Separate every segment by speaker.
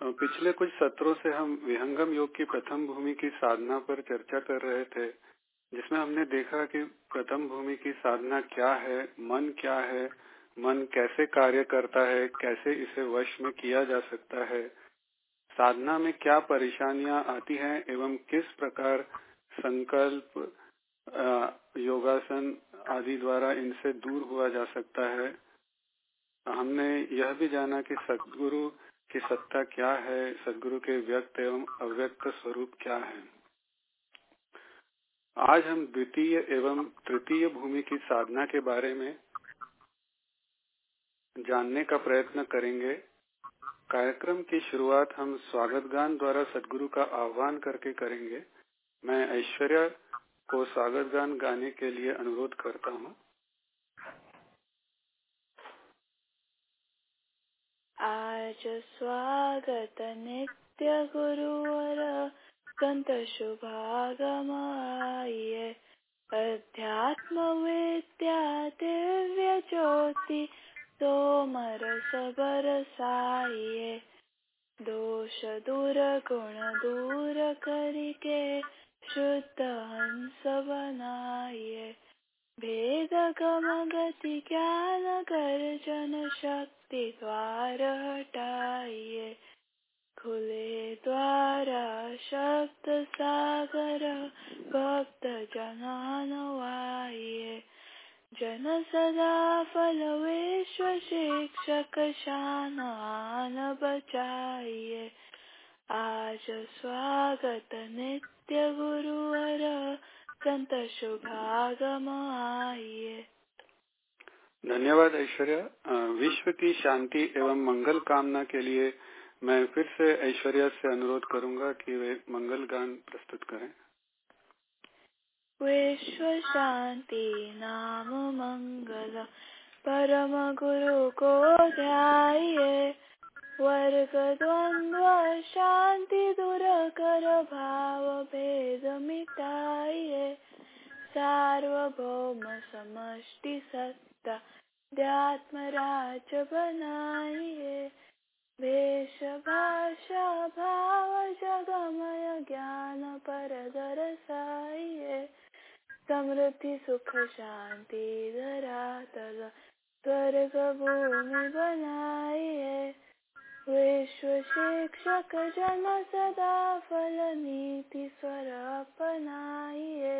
Speaker 1: पिछले कुछ सत्रों से हम विहंगम योग की प्रथम भूमि की साधना पर चर्चा कर रहे थे, जिसमें हमने देखा कि प्रथम भूमि की साधना क्या है, मन क्या है, मन कैसे कार्य करता है, कैसे इसे वश में किया जा सकता है, साधना में क्या परेशानियाँ आती हैं, एवं किस प्रकार संकल्प योगासन आदि द्वारा इनसे दूर हुआ जा सकता है। हमने यह भी जाना कि सदगुरु की सत्ता क्या है, सदगुरु के व्यक्त एवं अव्यक्त स्वरूप क्या है। आज हम द्वितीय एवं तृतीय भूमि की साधना के बारे में जानने का प्रयत्न करेंगे। कार्यक्रम की शुरुआत हम स्वागत गान द्वारा सदगुरु का आह्वान करके करेंगे। मैं ऐश्वर्या को स्वागत गान गाने के लिए अनुरोध करता हूँ।
Speaker 2: आज स्वागत नित्य गुरुवर संत शुभागमाये अध्यात्म विद्या दिव्य ज्योति सोमर सबर साइये दोष दूर गुण दूर करके शुद्ध हंस बनाइए गति ज्ञान गर्जन शक्ति द्वार हटाइए खुले द्वारा शब्द सागर भक्त जनानवाइए जन सदा फल विश्व शिक्षक शान बचाइए आज स्वागत नित्य गुरुवर संत शुभागम आइए
Speaker 1: धन्यवाद ऐश्वर्या। विश्व की शांति एवं मंगल कामना के लिए मैं फिर से ऐश्वर्या से अनुरोध करूँगा कि वे मंगल गान प्रस्तुत करें।
Speaker 2: विश्व शांति नाम मंगल परम गुरु को ध्याये। वर्ग द्वंद्व शांति दूर कर भाव भेद मिटाइए सार्वभौम समष्टि सत्ता ध्यात्म राज बनाइए वेश भाषा भाव जगमय ज्ञान पर दरसाइए समृद्धि सुख शांति धरातल स्वर्ग भूमि बनाइए विश्व शिक्षक जन सदा फल नीति स्वर अपनाइए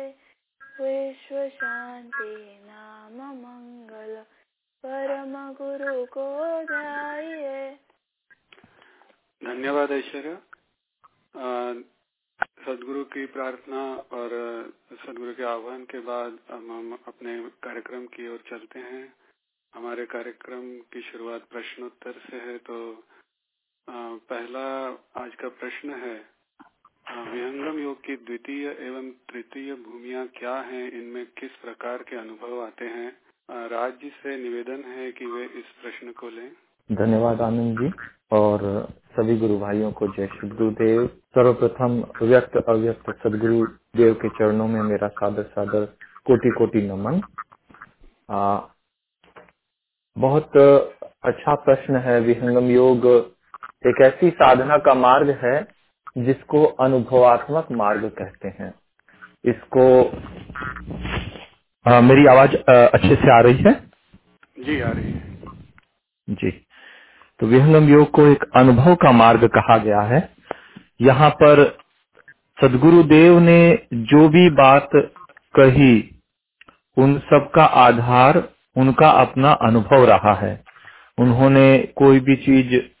Speaker 2: विश्व शांति नाम मंगल परम गुरु को जाइए
Speaker 1: धन्यवाद ऐश्वर्या। सदगुरु की प्रार्थना और सदगुरु के आह्वान के बाद हम अपने कार्यक्रम की ओर चलते हैं। हमारे कार्यक्रम की शुरुआत प्रश्नोत्तर से है तो पहला आज का प्रश्न है विहंगम योग की द्वितीय एवं तृतीय भूमिया क्या हैं? इनमें किस प्रकार के अनुभव आते हैं? राज्य से निवेदन है कि वे इस प्रश्न को लें।
Speaker 3: धन्यवाद आनंद जी और सभी गुरु भाइयों को जय श्री गुरुदेव। सर्वप्रथम व्यक्त अव्यक्त सदगुरु देव के चरणों में मेरा सादर सादर कोटि कोटि नमन। आ, बहुत अच्छा प्रश्न है विहंगम योग एक ऐसी साधना का मार्ग है जिसको अनुभवात्मक मार्ग कहते हैं। इसको आ, मेरी आवाज़ आ, अच्छे से आ रही है?
Speaker 1: जी आ रही है।
Speaker 3: जी। तो विहंगम योग को एक अनुभव का मार्ग कहा गया है। यहाँ पर सदगुरु देव ने जो भी बात कही उन सब का आधार उनका अपना अनुभव रहा है। उन्होंने कोई भी चीज़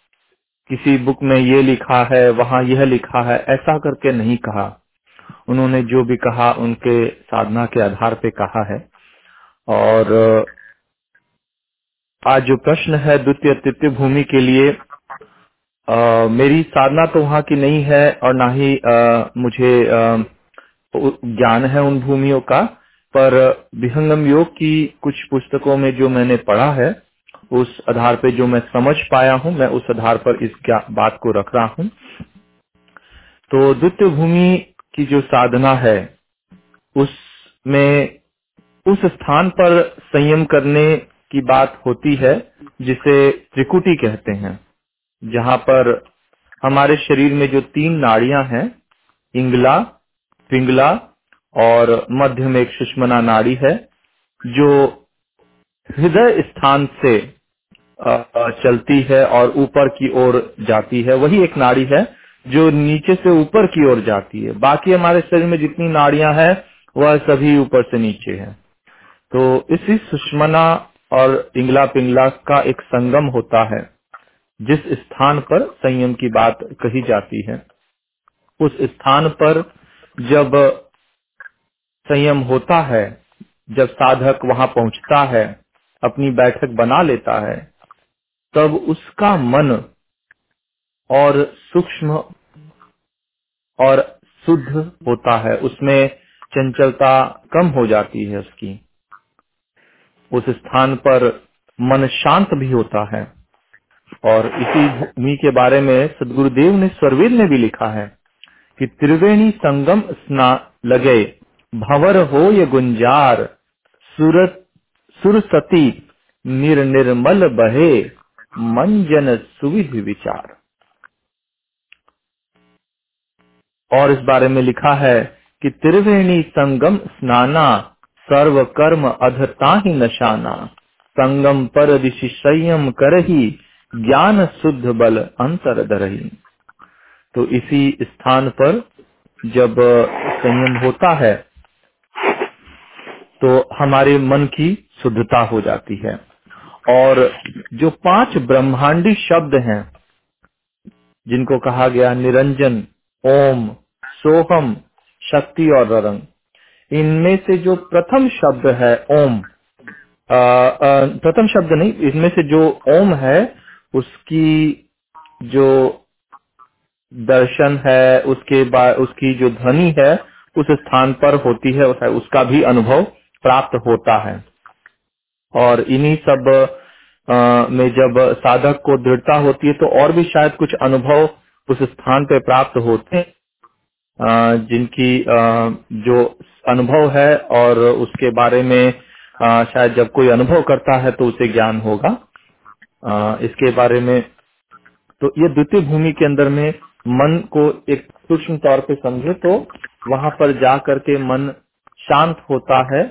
Speaker 3: किसी बुक में ये लिखा है वहाँ यह लिखा है ऐसा करके नहीं कहा। उन्होंने जो भी कहा उनके साधना के आधार पे कहा है। और आज जो प्रश्न है द्वितीय तृतीय भूमि के लिए आ, मेरी साधना तो वहाँ की नहीं है और ना ही आ, मुझे ज्ञान है उन भूमियों का पर विहंगम योग की कुछ पुस्तकों में जो मैंने पढ़ा है उस आधार पे जो मैं समझ पाया हूँ, मैं उस आधार पर इस बात को रख रहा हूँ। तो द्वितीय भूमि की जो साधना है, उसमें उस स्थान पर संयम करने की बात होती है, जिसे त्रिकुटी कहते हैं, जहाँ पर हमारे शरीर में जो तीन नाड़ियाँ हैं, इंगला, पिंगला और मध्य में एक सुषमना नाड़ी है, जो हृदय स्थान से चलती है और ऊपर की ओर जाती है। वही एक नाड़ी है जो नीचे से ऊपर की ओर जाती है। बाकी हमारे शरीर में जितनी नाड़ियाँ हैं, वह सभी ऊपर से नीचे है। तो इसी सुषमना और इंगला पिंगला का एक संगम होता है, जिस स्थान पर संयम की बात कही जाती है। उस स्थान पर जब संयम होता है, जब साधक वहाँ पहुँचता है, अपनी बैठक बना लेता है तब उसका मन और सूक्ष्म और शुद्ध होता है। उसमें चंचलता कम हो जाती है उसकी। उस स्थान पर मन शांत भी होता है। और इसी भूमि के बारे में सदगुरुदेव ने स्वरवेद में भी लिखा है कि त्रिवेणी संगम स्ना लगे, भंवर हो ये गुंजार, सुरत सुरसती निर्निर्मल बहे। मंजन सुविध विचार। और इस बारे में लिखा है कि त्रिवेणी संगम स्नाना सर्व कर्म अधता ही नशाना। संगम पर ऋषि संयम करही, ज्ञान शुद्ध बल अंतर दरही तो इसी स्थान पर जब संयम होता है तो हमारे मन की शुद्धता हो जाती है। और जो पाँच ब्रह्मांडी शब्द हैं, जिनको कहा गया निरंजन, ओम, सोहम, शक्ति और रंग, इनमें से जो प्रथम शब्द है ओम प्रथम शब्द नहीं इसमें से जो ओम है, उसकी जो दर्शन है, उसके बाद उसकी जो ध्वनि है, उस स्थान पर होती है, उसका भी अनुभव प्राप्त होता है। और इन्हीं सब में जब साधक को दृढ़ता होती है तो और भी शायद कुछ अनुभव उस स्थान पे प्राप्त होते हैं जिनकी जो अनुभव है और उसके बारे में शायद जब कोई अनुभव करता है तो उसे ज्ञान होगा। इसके बारे में तो ये द्वितीय भूमि के अंदर में मन को एक सूक्ष्म तौर पे समझे तो वहाँ पर जा करके मन शांत होता है।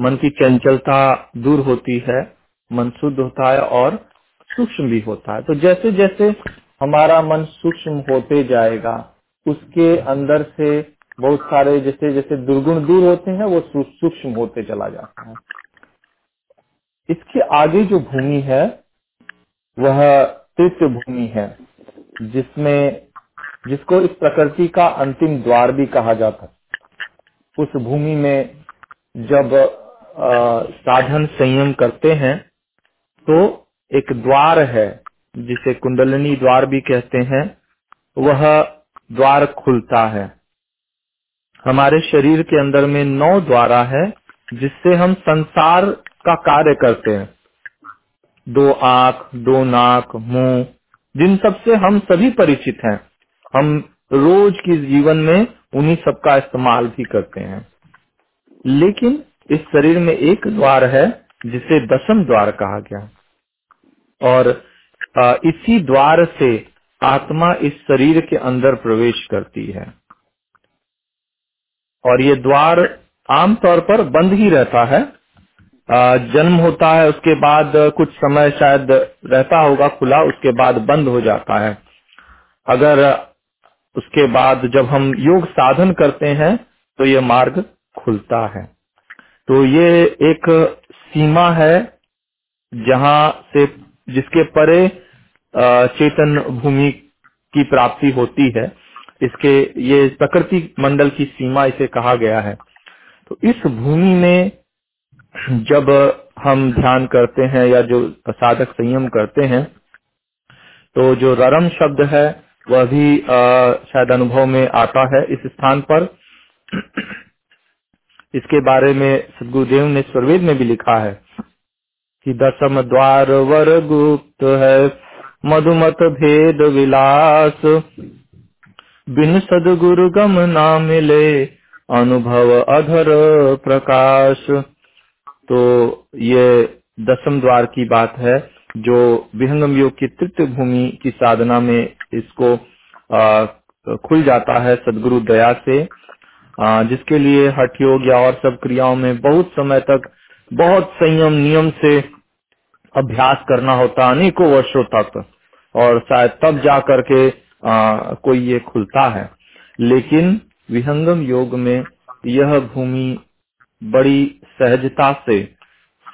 Speaker 3: मन की चंचलता दूर होती है, मन शुद्ध होता है और सूक्ष्म भी होता है। तो जैसे जैसे हमारा मन सूक्ष्म होते जाएगा, उसके अंदर से बहुत सारे जैसे जैसे दुर्गुण दूर होते हैं, वो सूक्ष्म होते चला जाता है। इसके आगे जो भूमि है, वह तृतीय भूमि है, जिसमें, जिसको इस प्रकृति का अंतिम द्वार भी कहा जाता है। उस भूमि में जब साधन संयम करते हैं तो एक द्वार है, जिसे कुंडलिनी द्वार भी कहते हैं, वह द्वार खुलता है। हमारे शरीर के अंदर में नौ द्वारा है, जिससे हम संसार का कार्य करते हैं। दो आँख, दो नाक, मुँह, जिन सबसे हम सभी परिचित हैं, हम रोज के जीवन में उन्हीं सब का इस्तेमाल भी करते हैं। लेकिन इस शरीर में एक द्वार है, जिसे दसम द्वार कहा गया। और इसी द्वार से आत्मा इस शरीर के अंदर प्रवेश करती है। और ये द्वार आमतौर पर बंद ही रहता है। जन्म होता है, उसके बाद कुछ समय शायद रहता होगा, खुला, उसके बाद बंद हो जाता है। अगर उसके बाद जब हम योग साधन करते हैं तो ये मार्ग खुलता है। तो ये एक सीमा है जहाँ से, जिसके परे चेतन भूमि की प्राप्ति होती है। इसके, ये प्रकृति मंडल की सीमा इसे कहा गया है। तो इस भूमि में जब हम ध्यान करते हैं या जो साधक संयम करते हैं तो जो ररम शब्द है, वह भी शायद अनुभव में आता है इस स्थान पर। इसके बारे में सदगुरुदेव ने स्वरवेद में भी लिखा है कि दसम द्वार वर गुप्त है मधुमत भेद विलास। बिन सदगुरु गम ना मिले अनुभव अधर प्रकाश। तो ये दसम द्वार की बात है जो विहंगम योग की तृतीय भूमि की साधना में इसको आ, खुल जाता है सदगुरु दया से। जिसके लिए हठ योग या और सब क्रियाओं में बहुत समय तक बहुत संयम नियम से अभ्यास करना होता अनेकों वर्षों तक। और शायद तब जा करके आ, कोई ये खुलता है। लेकिन विहंगम योग में यह भूमि बड़ी सहजता से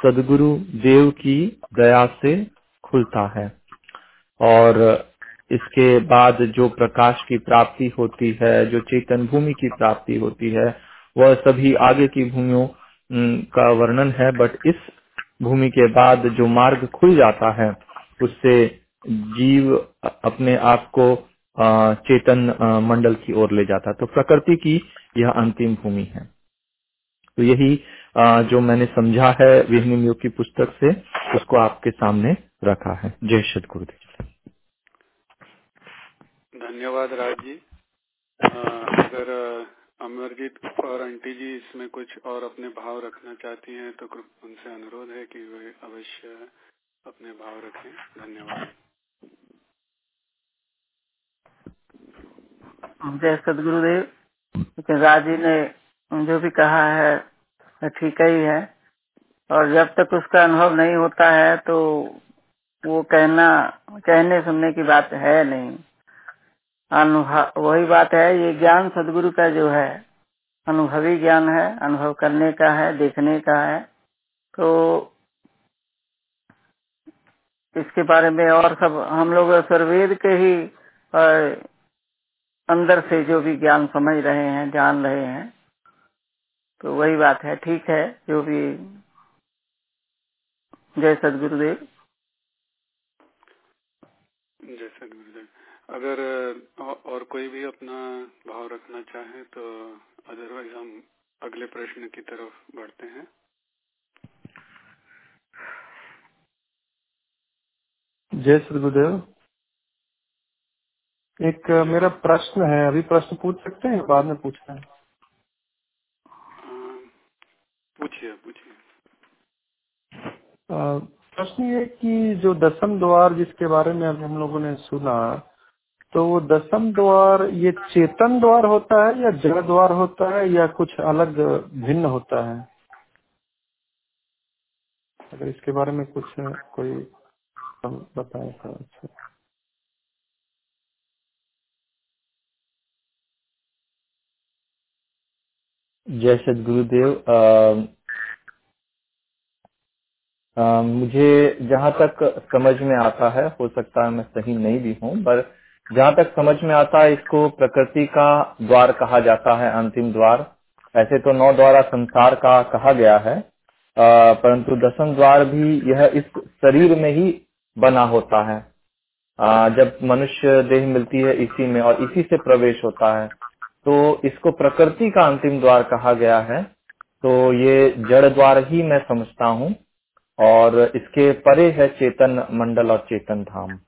Speaker 3: सदगुरु देव की दया से खुलता है। और इसके बाद जो प्रकाश की प्राप्ति होती है, जो चेतन भूमि की प्राप्ति होती है, वह सभी आगे की भूमियों का वर्णन है बट इस भूमि के बाद जो मार्ग खुल जाता है, उससे जीव अपने आप को चेतन मंडल की ओर ले जाता तो प्रकृति की यह अंतिम भूमि है। तो यही जो मैंने समझा है विहनिम योग की पुस्तक से, उसको आपके सामने रखा है। जय श्री गुरुदेव।
Speaker 1: धन्यवाद राज जी। अगर अमरजीत और आंटी जी इसमें कुछ और अपने भाव रखना चाहती हैं तो उनसे अनुरोध है कि वे अवश्य अपने भाव रखें। धन्यवाद।
Speaker 4: जय सदगुरुदेव। राज जी ने जो भी कहा है ठीक ही है। और जब तक उसका अनुभव नहीं होता है तो वो कहना, कहने सुनने की बात है नहीं। अनुभव, वही बात है, ये ज्ञान सदगुरु का जो है, अनुभवी ज्ञान है, अनुभव करने का है, देखने का है। तो इसके बारे में और सब, हम लोग सर्वेद के ही अंदर से जो भी ज्ञान समझ रहे हैं, जान रहे हैं तो वही बात है, ठीक है, जो भी जय सदगुरुदेव
Speaker 1: जय सदगुरुदेव अगर और कोई भी अपना भाव रखना चाहे तो अदरवाइज़ हम अगले प्रश्न की तरफ़ बढ़ते हैं।
Speaker 5: जय श्री गुरुदेव एक मेरा प्रश्न है अभी प्रश्न पूछ सकते हैं बाद में पूछना है?
Speaker 1: पूछिए पूछिए।
Speaker 5: प्रश्न ये कि जो दसम द्वार जिसके बारे में अभी हम लोगों ने सुना तो वो दसम द्वार, ये चेतन द्वार होता है या जड़ द्वार होता है या कुछ अलग भिन्न होता है? अगर इसके बारे में कुछ कोई बताए तो अच्छा।
Speaker 3: जय सदगुरुदेव मुझे जहाँ तक समझ में आता है, हो सकता है मैं सही नहीं भी हूँ, पर जहाँ तक समझ में आता है इसको प्रकृति का द्वार कहा जाता है अंतिम द्वार। ऐसे तो नौ द्वारा संसार का कहा गया है परंतु दसम द्वार भी यह इस शरीर में ही बना होता है। आ, जब मनुष्य देह मिलती है इसी में और इसी से प्रवेश होता है तो इसको प्रकृति का अंतिम द्वार कहा गया है। तो ये जड़ द्वार ही मैं समझता हूँ और इसके परे है चेतन मंडल और चेतन धाम।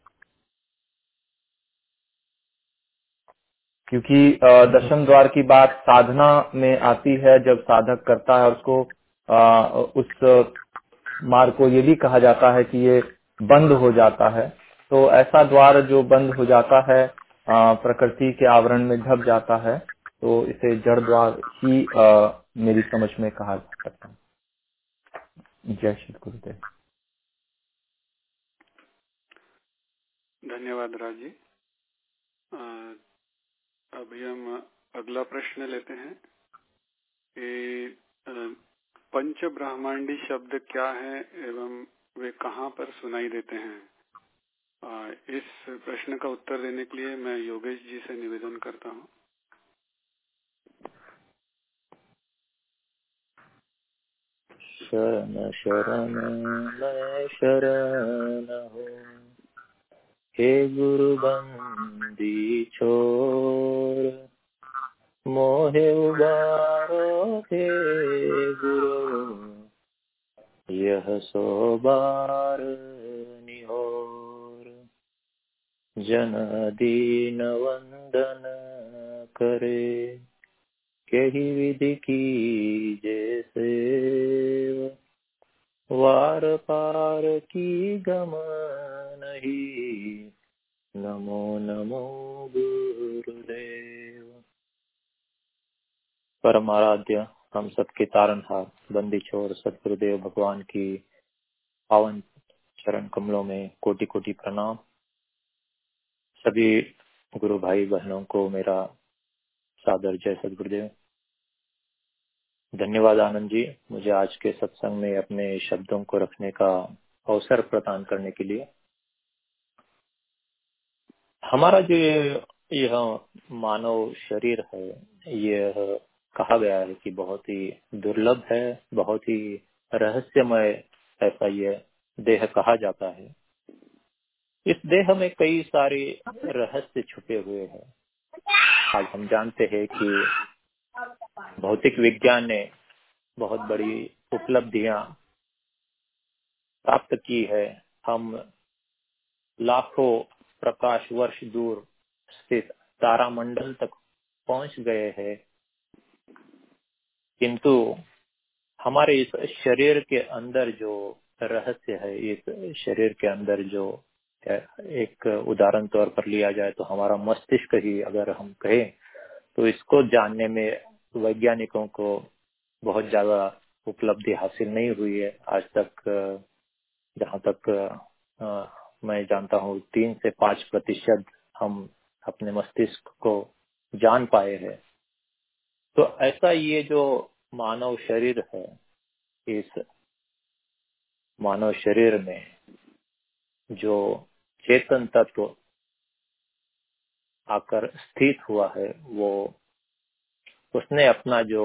Speaker 3: क्योंकि दशम द्वार की बात साधना में आती है जब साधक करता है उसको उस मार्ग को ये भी कहा जाता है कि ये बंद हो जाता है। तो ऐसा द्वार जो बंद हो जाता है प्रकृति के आवरण में ढक जाता है तो इसे जड़ द्वार ही मेरी समझ में कहा जा सकता है। जय श्री गुरुदेव।
Speaker 1: धन्यवाद राज़ी अभी हम अगला प्रश्न लेते हैं कि पंच ब्रह्मांडी शब्द क्या है एवं वे कहाँ पर सुनाई देते हैं? इस प्रश्न का उत्तर देने के लिए मैं योगेश जी से निवेदन करता हूँ।
Speaker 6: शरण शरण, मैं शरण हो। हे गुरु बंदी छोर मोहे उबारो हे गुरु। यह सो बार निहोर। जन दीन वंदन करे। कही विधि की जैसे वार पार की गम नहीं। नमो नमो गुरुदेव। परम आराध्य हम सबके तारनहार बंदी छोर, सतगुरुदेव भगवान की पावन चरण कमलों में कोटि कोटि प्रणाम। सभी गुरु भाई बहनों को मेरा सादर जय सदगुरुदेव धन्यवाद आनंद जी, मुझे आज के सत्संग में अपने शब्दों को रखने का अवसर प्रदान करने के लिए। हमारा जो यह मानव शरीर है, यह कहा गया है कि बहुत ही दुर्लभ है, बहुत ही रहस्यमय ऐसा यह देह कहा जाता है। इस देह में कई सारे रहस्य छुपे हुए हैं। आज हम जानते हैं कि भौतिक विज्ञान ने बहुत बड़ी उपलब्धियाँ प्राप्त की है। हम लाखों प्रकाश वर्ष दूर स्थित तारामंडल तक पहुँच गए हैं। किंतु हमारे इस शरीर के अंदर जो रहस्य है, इस शरीर के अंदर जो एक उदाहरण तौर पर लिया जाए तो हमारा मस्तिष्क ही अगर हम कहें तो इसको जानने में वैज्ञानिकों को बहुत ज़्यादा उपलब्धि हासिल नहीं हुई है। आज तक, जहाँ तक मैं जानता हूँ, तीन से पाँच प्रतिशत हम अपने मस्तिष्क को जान पाए हैं। तो ऐसा ये जो मानव शरीर है, इस मानव शरीर में जो चेतन तत्व आकर स्थित हुआ है, वो उसने अपना जो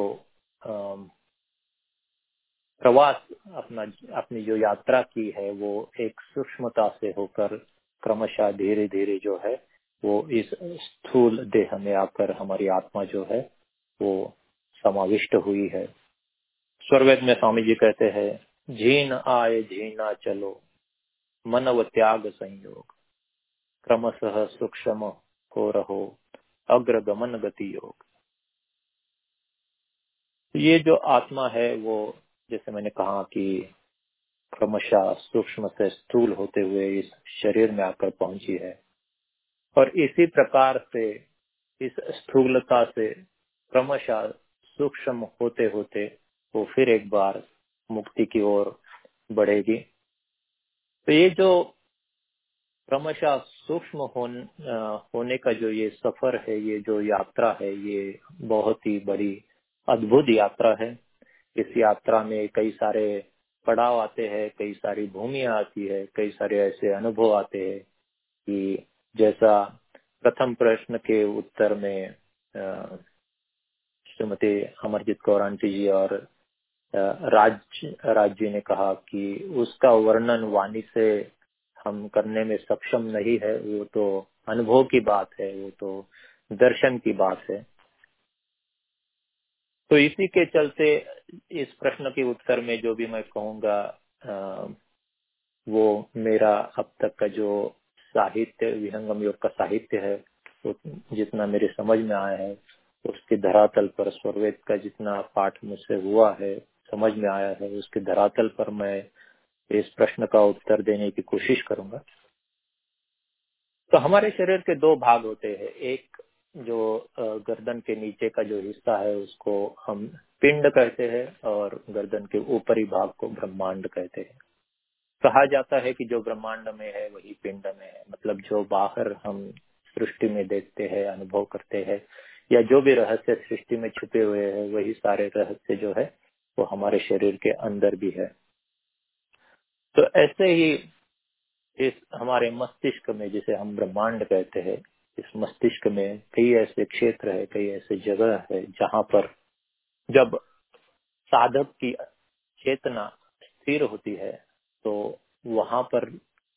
Speaker 6: प्रवास, अपना, अपनी जो यात्रा की है, वो एक सूक्ष्मता से होकर क्रमशः धीरे धीरे जो है, वो इस स्थूल देह में आकर हमारी आत्मा जो है, वो समाविष्ट हुई है। स्वर्वेद में स्वामी जी कहते हैं, झीन आए, झीना चलो मन व त्याग संयोग। क्रमशः सूक्ष्म हो रहो अग्रगमन गति योग। ये जो आत्मा है वो, जैसे मैंने कहा कि क्रमशः सूक्ष्म से स्थूल होते हुए इस शरीर में आकर पहुँची है। और इसी प्रकार से, इस स्थूलता से क्रमशः सूक्ष्म होते होते वो फिर एक बार मुक्ति की ओर बढ़ेगी। तो ये जो क्रमशः सूक्ष्म होन, होने का जो ये सफ़र है ये जो यात्रा है ये बहुत ही बड़ी अद्भुत यात्रा है। इस यात्रा में कई सारे पड़ाव आते हैं कई सारी भूमिया आती है कई सारे ऐसे अनुभव आते हैं कि जैसा प्रथम प्रश्न के उत्तर में श्रीमती अमरजीत कौर आंटी जी और राज राज जी ने कहा कि उसका वर्णन वाणी से हम करने में सक्षम नहीं है, वो तो अनुभव की बात है, वो तो दर्शन की बात है। तो इसी के चलते इस प्रश्न के उत्तर में जो भी मैं कहूँगा वो मेरा अब तक का जो साहित्य, विहंगम योग का साहित्य है, वो जितना मेरे समझ में आया है उसके धरातल पर स्वरवेद का जितना पाठ मुझसे हुआ है, समझ में आया है, उसके धरातल पर मैं इस प्रश्न का उत्तर देने की कोशिश करूँगा। तो हमारे शरीर के दो भाग होते हैं। एक जो गर्दन के नीचे का जो हिस्सा है, उसको हम पिंड कहते हैं और गर्दन के ऊपरी भाग को ब्रह्मांड कहते हैं। कहा जाता है कि जो ब्रह्मांड में है, वही पिंड में है। मतलब जो बाहर हम सृष्टि में देखते हैं, अनुभव करते हैं या जो भी रहस्य सृष्टि में छुपे हुए हैं, वही सारे रहस्य जो है, वो हमारे शरीर के अंदर भी है। तो ऐसे ही इस हमारे मस्तिष्क में, जिसे हम ब्रह्मांड कहते हैं, इस मस्तिष्क में कई ऐसे क्षेत्र है, कई ऐसे जगह है, जहाँ पर जब साधक की चेतना स्थिर होती है तो वहाँ पर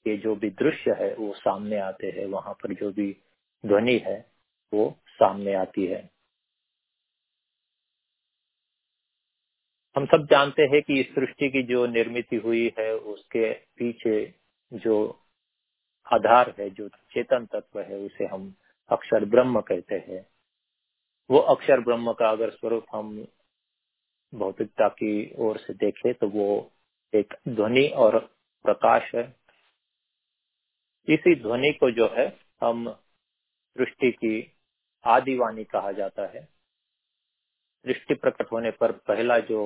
Speaker 6: ये जो भी दृश्य है, वो सामने आते हैं, वहाँ पर जो भी ध्वनि है, वो सामने आती है। हम सब जानते हैं कि इस सृष्टि की जो निर्मित हुई है, उसके पीछे जो आधार है, जो चेतन तत्व है, उसे हम अक्षर ब्रह्म कहते हैं। वो अक्षर ब्रह्म का अगर स्वरूप हम भौतिकता की ओर से देखें तो वो एक ध्वनि और प्रकाश है। इसी ध्वनि को जो है, हम सृष्टि की आदिवाणी कहा जाता है। दृष्टि प्रकट होने पर पहला जो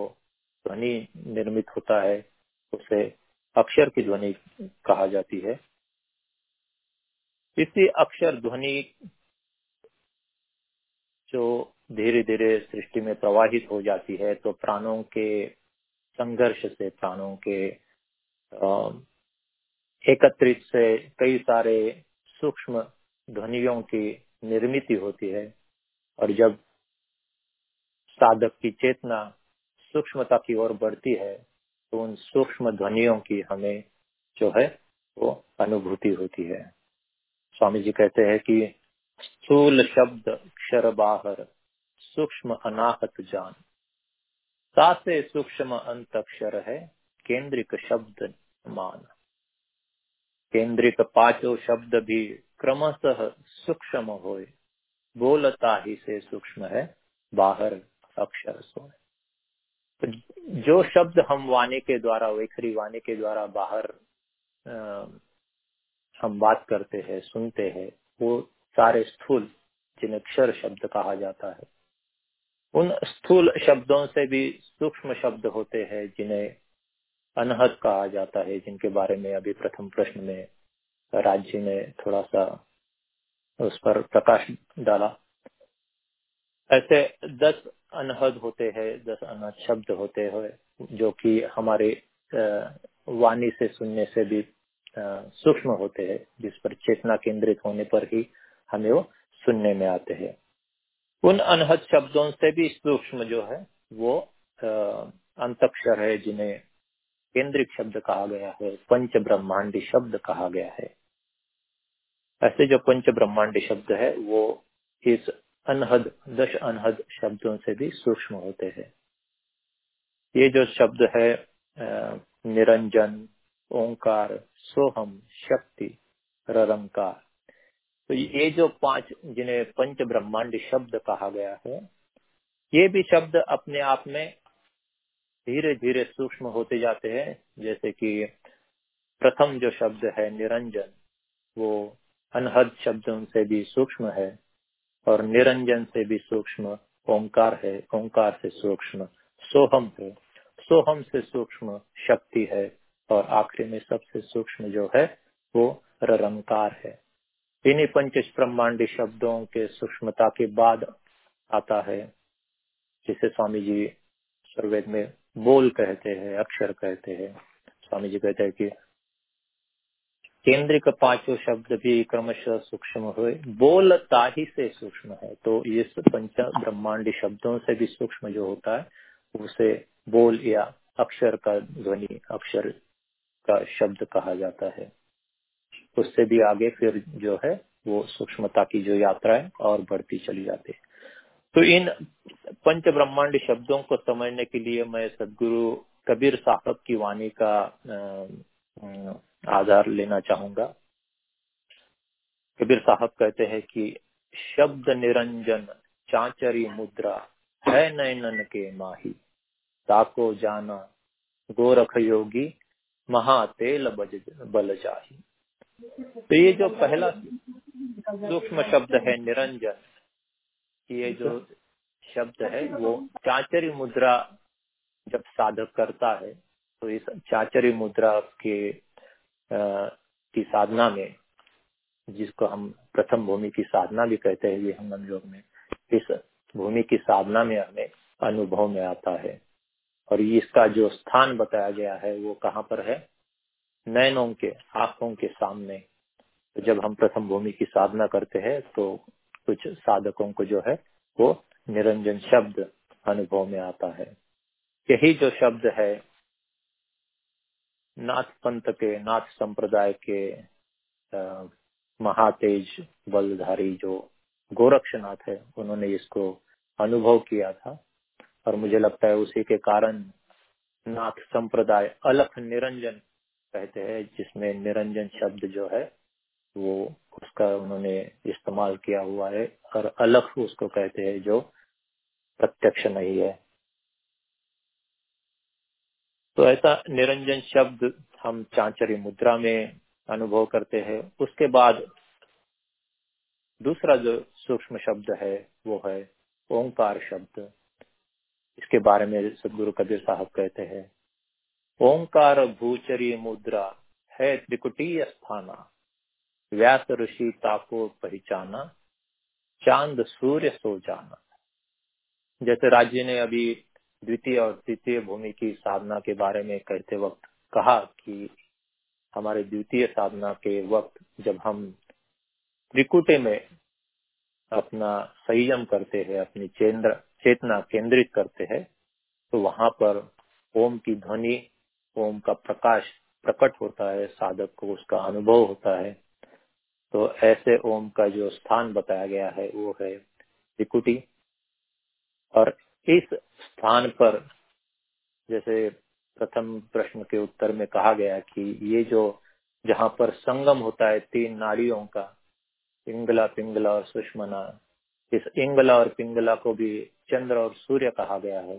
Speaker 6: ध्वनि निर्मित होता है, उसे अक्षर की ध्वनि कहा जाती है। इसी अक्षर ध्वनि जो धीरे धीरे सृष्टि में प्रवाहित हो जाती है तो प्राणों के संघर्ष से, प्राणों के एकत्रित से कई सारे सूक्ष्म ध्वनियों की निर्मित होती है और जब साधक की चेतना सूक्ष्मता की ओर बढ़ती है तो उन सूक्ष्म ध्वनियों की हमें जो है वो अनुभूति होती है। स्वामी जी कहते हैं कि स्थूल शब्द क्षर बाहर सूक्ष्म अनाहत जान। सासे सूक्ष्म अंत अक्षर है, केंद्रिक शब्द मान। केंद्रिक पाँचों शब्द भी क्रमशः सूक्ष्म हो बोलता ही से सूक्ष्म है बाहर अक्षर सो। तो जो शब्द हम वाणी के द्वारा वेखरी वाणी के द्वारा बाहर आ, हम बात करते हैं सुनते हैं वो सारे स्थूल जिन्हें क्षर शब्द कहा जाता है उन स्थूल शब्दों से भी सूक्ष्म शब्द होते हैं जिन्हें अनहद कहा जाता है, जिनके बारे में अभी प्रथम प्रश्न में राज्य ने थोड़ा सा उस पर प्रकाश डाला। ऐसे दस अनहद होते हैं, दस अनहद शब्द होते हैं, जो कि हमारे वाणी से सुनने से भी सूक्ष्म होते हैं, जिस पर चेतना केंद्रित होने पर ही हमें वो सुनने में आते हैं। उन अनहद शब्दों से भी सूक्ष्म जो है, वो अंतक्षर है जिन्हें केंद्रिक शब्द कहा गया है पंच ब्रह्मांडी शब्द कहा गया है। ऐसे जो पंच ब्रह्मांडी शब्द है, वो इस अनहद, दश अनहद शब्दों से भी सूक्ष्म होते हैं। ये जो शब्द है निरंजन, ओंकार, सोहम, शक्ति, ररंकार तो ये जो पाँच, जिन्हें पंच ब्रह्मांड शब्द कहा गया है, ये भी शब्द अपने आप में धीरे धीरे सूक्ष्म होते जाते हैं, जैसे कि प्रथम जो शब्द है निरंजन, वो अनहद शब्दों से भी सूक्ष्म है और निरंजन से भी सूक्ष्म ओंकार है, ओंकार से सूक्ष्म सोहम है। सोहम से सूक्ष्म शक्ति है और आखिरी में सबसे सूक्ष्म जो है, वो रंकार है। इन्हीं पंच ब्रह्मांडी शब्दों के सूक्ष्मता के बाद आता है, जिसे स्वामी जी सर्वेद में बोल कहते हैं, अक्षर कहते हैं। स्वामी जी कहते हैं कि केंद्रिक पाँचों शब्द भी क्रमशः सूक्ष्म हुए बोलता ही से सूक्ष्म है। तो इस पंच ब्रह्मांडी शब्दों से भी सूक्ष्म जो होता है, उसे बोल या अक्षर का ध्वनि, अक्षर का शब्द कहा जाता है। उससे भी आगे फिर जो है, वो सूक्ष्मता की जो यात्रा है और बढ़ती चली जाती है। तो इन पंच ब्रह्मांड शब्दों को समझने के लिए मैं सदगुरु कबीर साहब की वाणी का आधार लेना चाहूँगा। कबीर साहब कहते हैं कि शब्द निरंजन चाचरी मुद्रा है नयनन के माही। ताको जाना गोरख योगी महा महातेल बल जाही। तो ये जो पहला सूक्ष्म शब्द है निरंजन ये जो शब्द है वो चाचरी मुद्रा जब साधक करता है तो इस चाचरी मुद्रा के आ, की साधना में जिसको हम प्रथम भूमि की साधना भी कहते हैं विहंगम योग में इस भूमि की साधना में हमें अनुभव में आता है। और इसका जो स्थान बताया गया है वो कहाँ पर है? नयनों के आँखों के सामने। तो जब हम प्रथम भूमि की साधना करते हैं तो कुछ साधकों को जो है, वो निरंजन शब्द अनुभव में आता है। यही जो शब्द है, नाथ पंथ के, नाथ संप्रदाय के महातेज बलधारी जो गोरक्षनाथ है, उन्होंने इसको अनुभव किया था। और मुझे लगता है उसी के कारण नाथ संप्रदाय अलख निरंजन कहते हैं, जिसमें निरंजन शब्द जो है, वो उसका उन्होंने इस्तेमाल किया हुआ है और अलख उसको कहते हैं जो प्रत्यक्ष नहीं है। तो ऐसा निरंजन शब्द हम चांचरी मुद्रा में अनुभव करते हैं। उसके बाद दूसरा जो सूक्ष्म शब्द है, वो है ओंकार शब्द। इसके बारे में सदगुरु कबीर साहब कहते हैं, ओंकार भूचरी मुद्रा है त्रिकुटीय स्थाना। व्यास ऋषि ताको पहचाना, चाँद सूर्य सो जाना। जैसे राज्य ने अभी द्वितीय और तृतीय भूमि की साधना के बारे में कहते वक्त कहा कि हमारे द्वितीय साधना के वक्त जब हम त्रिकुटे में अपना संयम करते हैं, अपनी चेंद्र, चेतना केंद्रित करते हैं तो वहाँ पर ओम की ध्वनि, ओम का प्रकाश प्रकट होता है, साधक को उसका अनुभव होता है। तो ऐसे ओम का जो स्थान बताया गया है, वो है त्रिकुटी। और इस स्थान पर, जैसे प्रथम प्रश्न के उत्तर में कहा गया कि ये जो, जहाँ पर संगम होता है तीन नाड़ियों का इंगला पिंगला और सुषमना, इस इंगला और पिंगला को भी चंद्र और सूर्य कहा गया है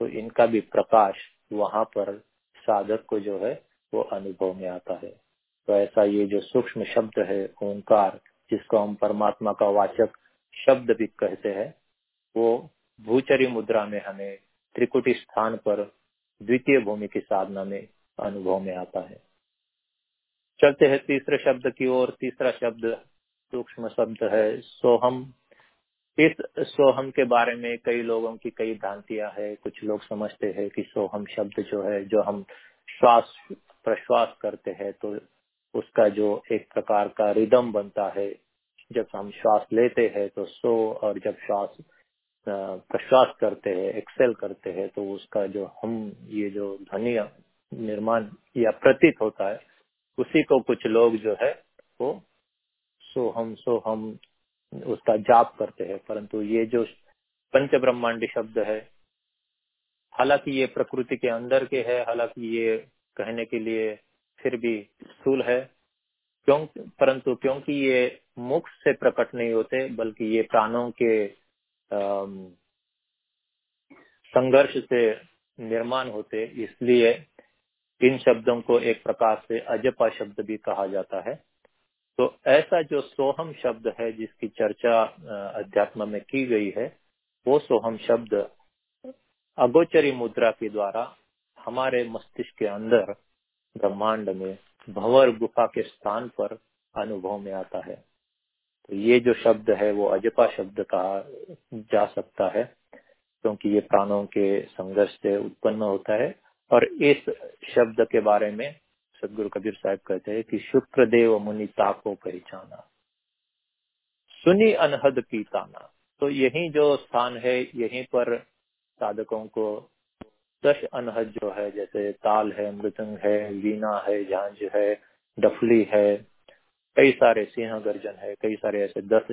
Speaker 6: तो इनका भी प्रकाश वहाँ पर साधक को जो है, वो अनुभव में आता है। तो ऐसा ये जो सूक्ष्म शब्द है, ओंकार, जिसको हम परमात्मा का वाचक शब्द भी कहते हैं, वो भूचरी मुद्रा में हमें त्रिकुटी स्थान पर द्वितीय भूमि की साधना में, अनुभव में आता है। चलते हैं तीसरे शब्द की ओर। तीसरा शब्द सूक्ष्म शब्द है, सोहम। इस सोहम के बारे में कई लोगों की कई भ्रांतियाँ है। कुछ लोग समझते हैं कि सोहम शब्द जो है, जो हम श्वास, प्रश्वास करते हैं तो उसका जो एक प्रकार का रिदम बनता है, जब हम श्वास लेते हैं तो सो और जब श्वास प्रश्वास करते हैं एक्सेल करते हैं तो उसका जो हम, ये जो ध्वनि निर्माण या प्रतीत होता है, उसी को कुछ लोग जो है, वो सो हम सो हम उसका जाप करते हैं। परंतु ये जो पंच ब्रह्मांडी शब्द है, हालाँकि ये प्रकृति के अंदर के है, हालाँकि ये कहने के लिए फिर भी स्थूल है। क्यों, परंतु क्योंकि ये मुख से प्रकट नहीं होते, बल्कि ये प्राणों के संघर्ष से निर्माण होते, इसलिए इन शब्दों को एक प्रकार से अजपा शब्द भी कहा जाता है। तो ऐसा जो सोहम शब्द है, जिसकी चर्चा अध्यात्म में की गई है, वो सोहम शब्द अगोचरी मुद्रा के द्वारा हमारे मस्तिष्क के अंदर ब्रह्मांड में भंवर गुफा के स्थान पर अनुभव में आता है। तो ये जो शब्द है, वो अजपा शब्द कहा जा सकता है, क्योंकि ये प्राणों के संघर्ष से उत्पन्न होता है। और इस शब्द के बारे में सदगुरु कबीर साहब कहते हैं कि शुक्र देव मुनि ताको पहचाना सुनी अनहद की ताना तो यही जो स्थान है, यहीं पर साधकों को दस अनहद जो है, जैसे ताल है, मृदंग है, वीणा है, झांझ है, डफली है, कई सारे सिंह गर्जन है, कई सारे ऐसे दस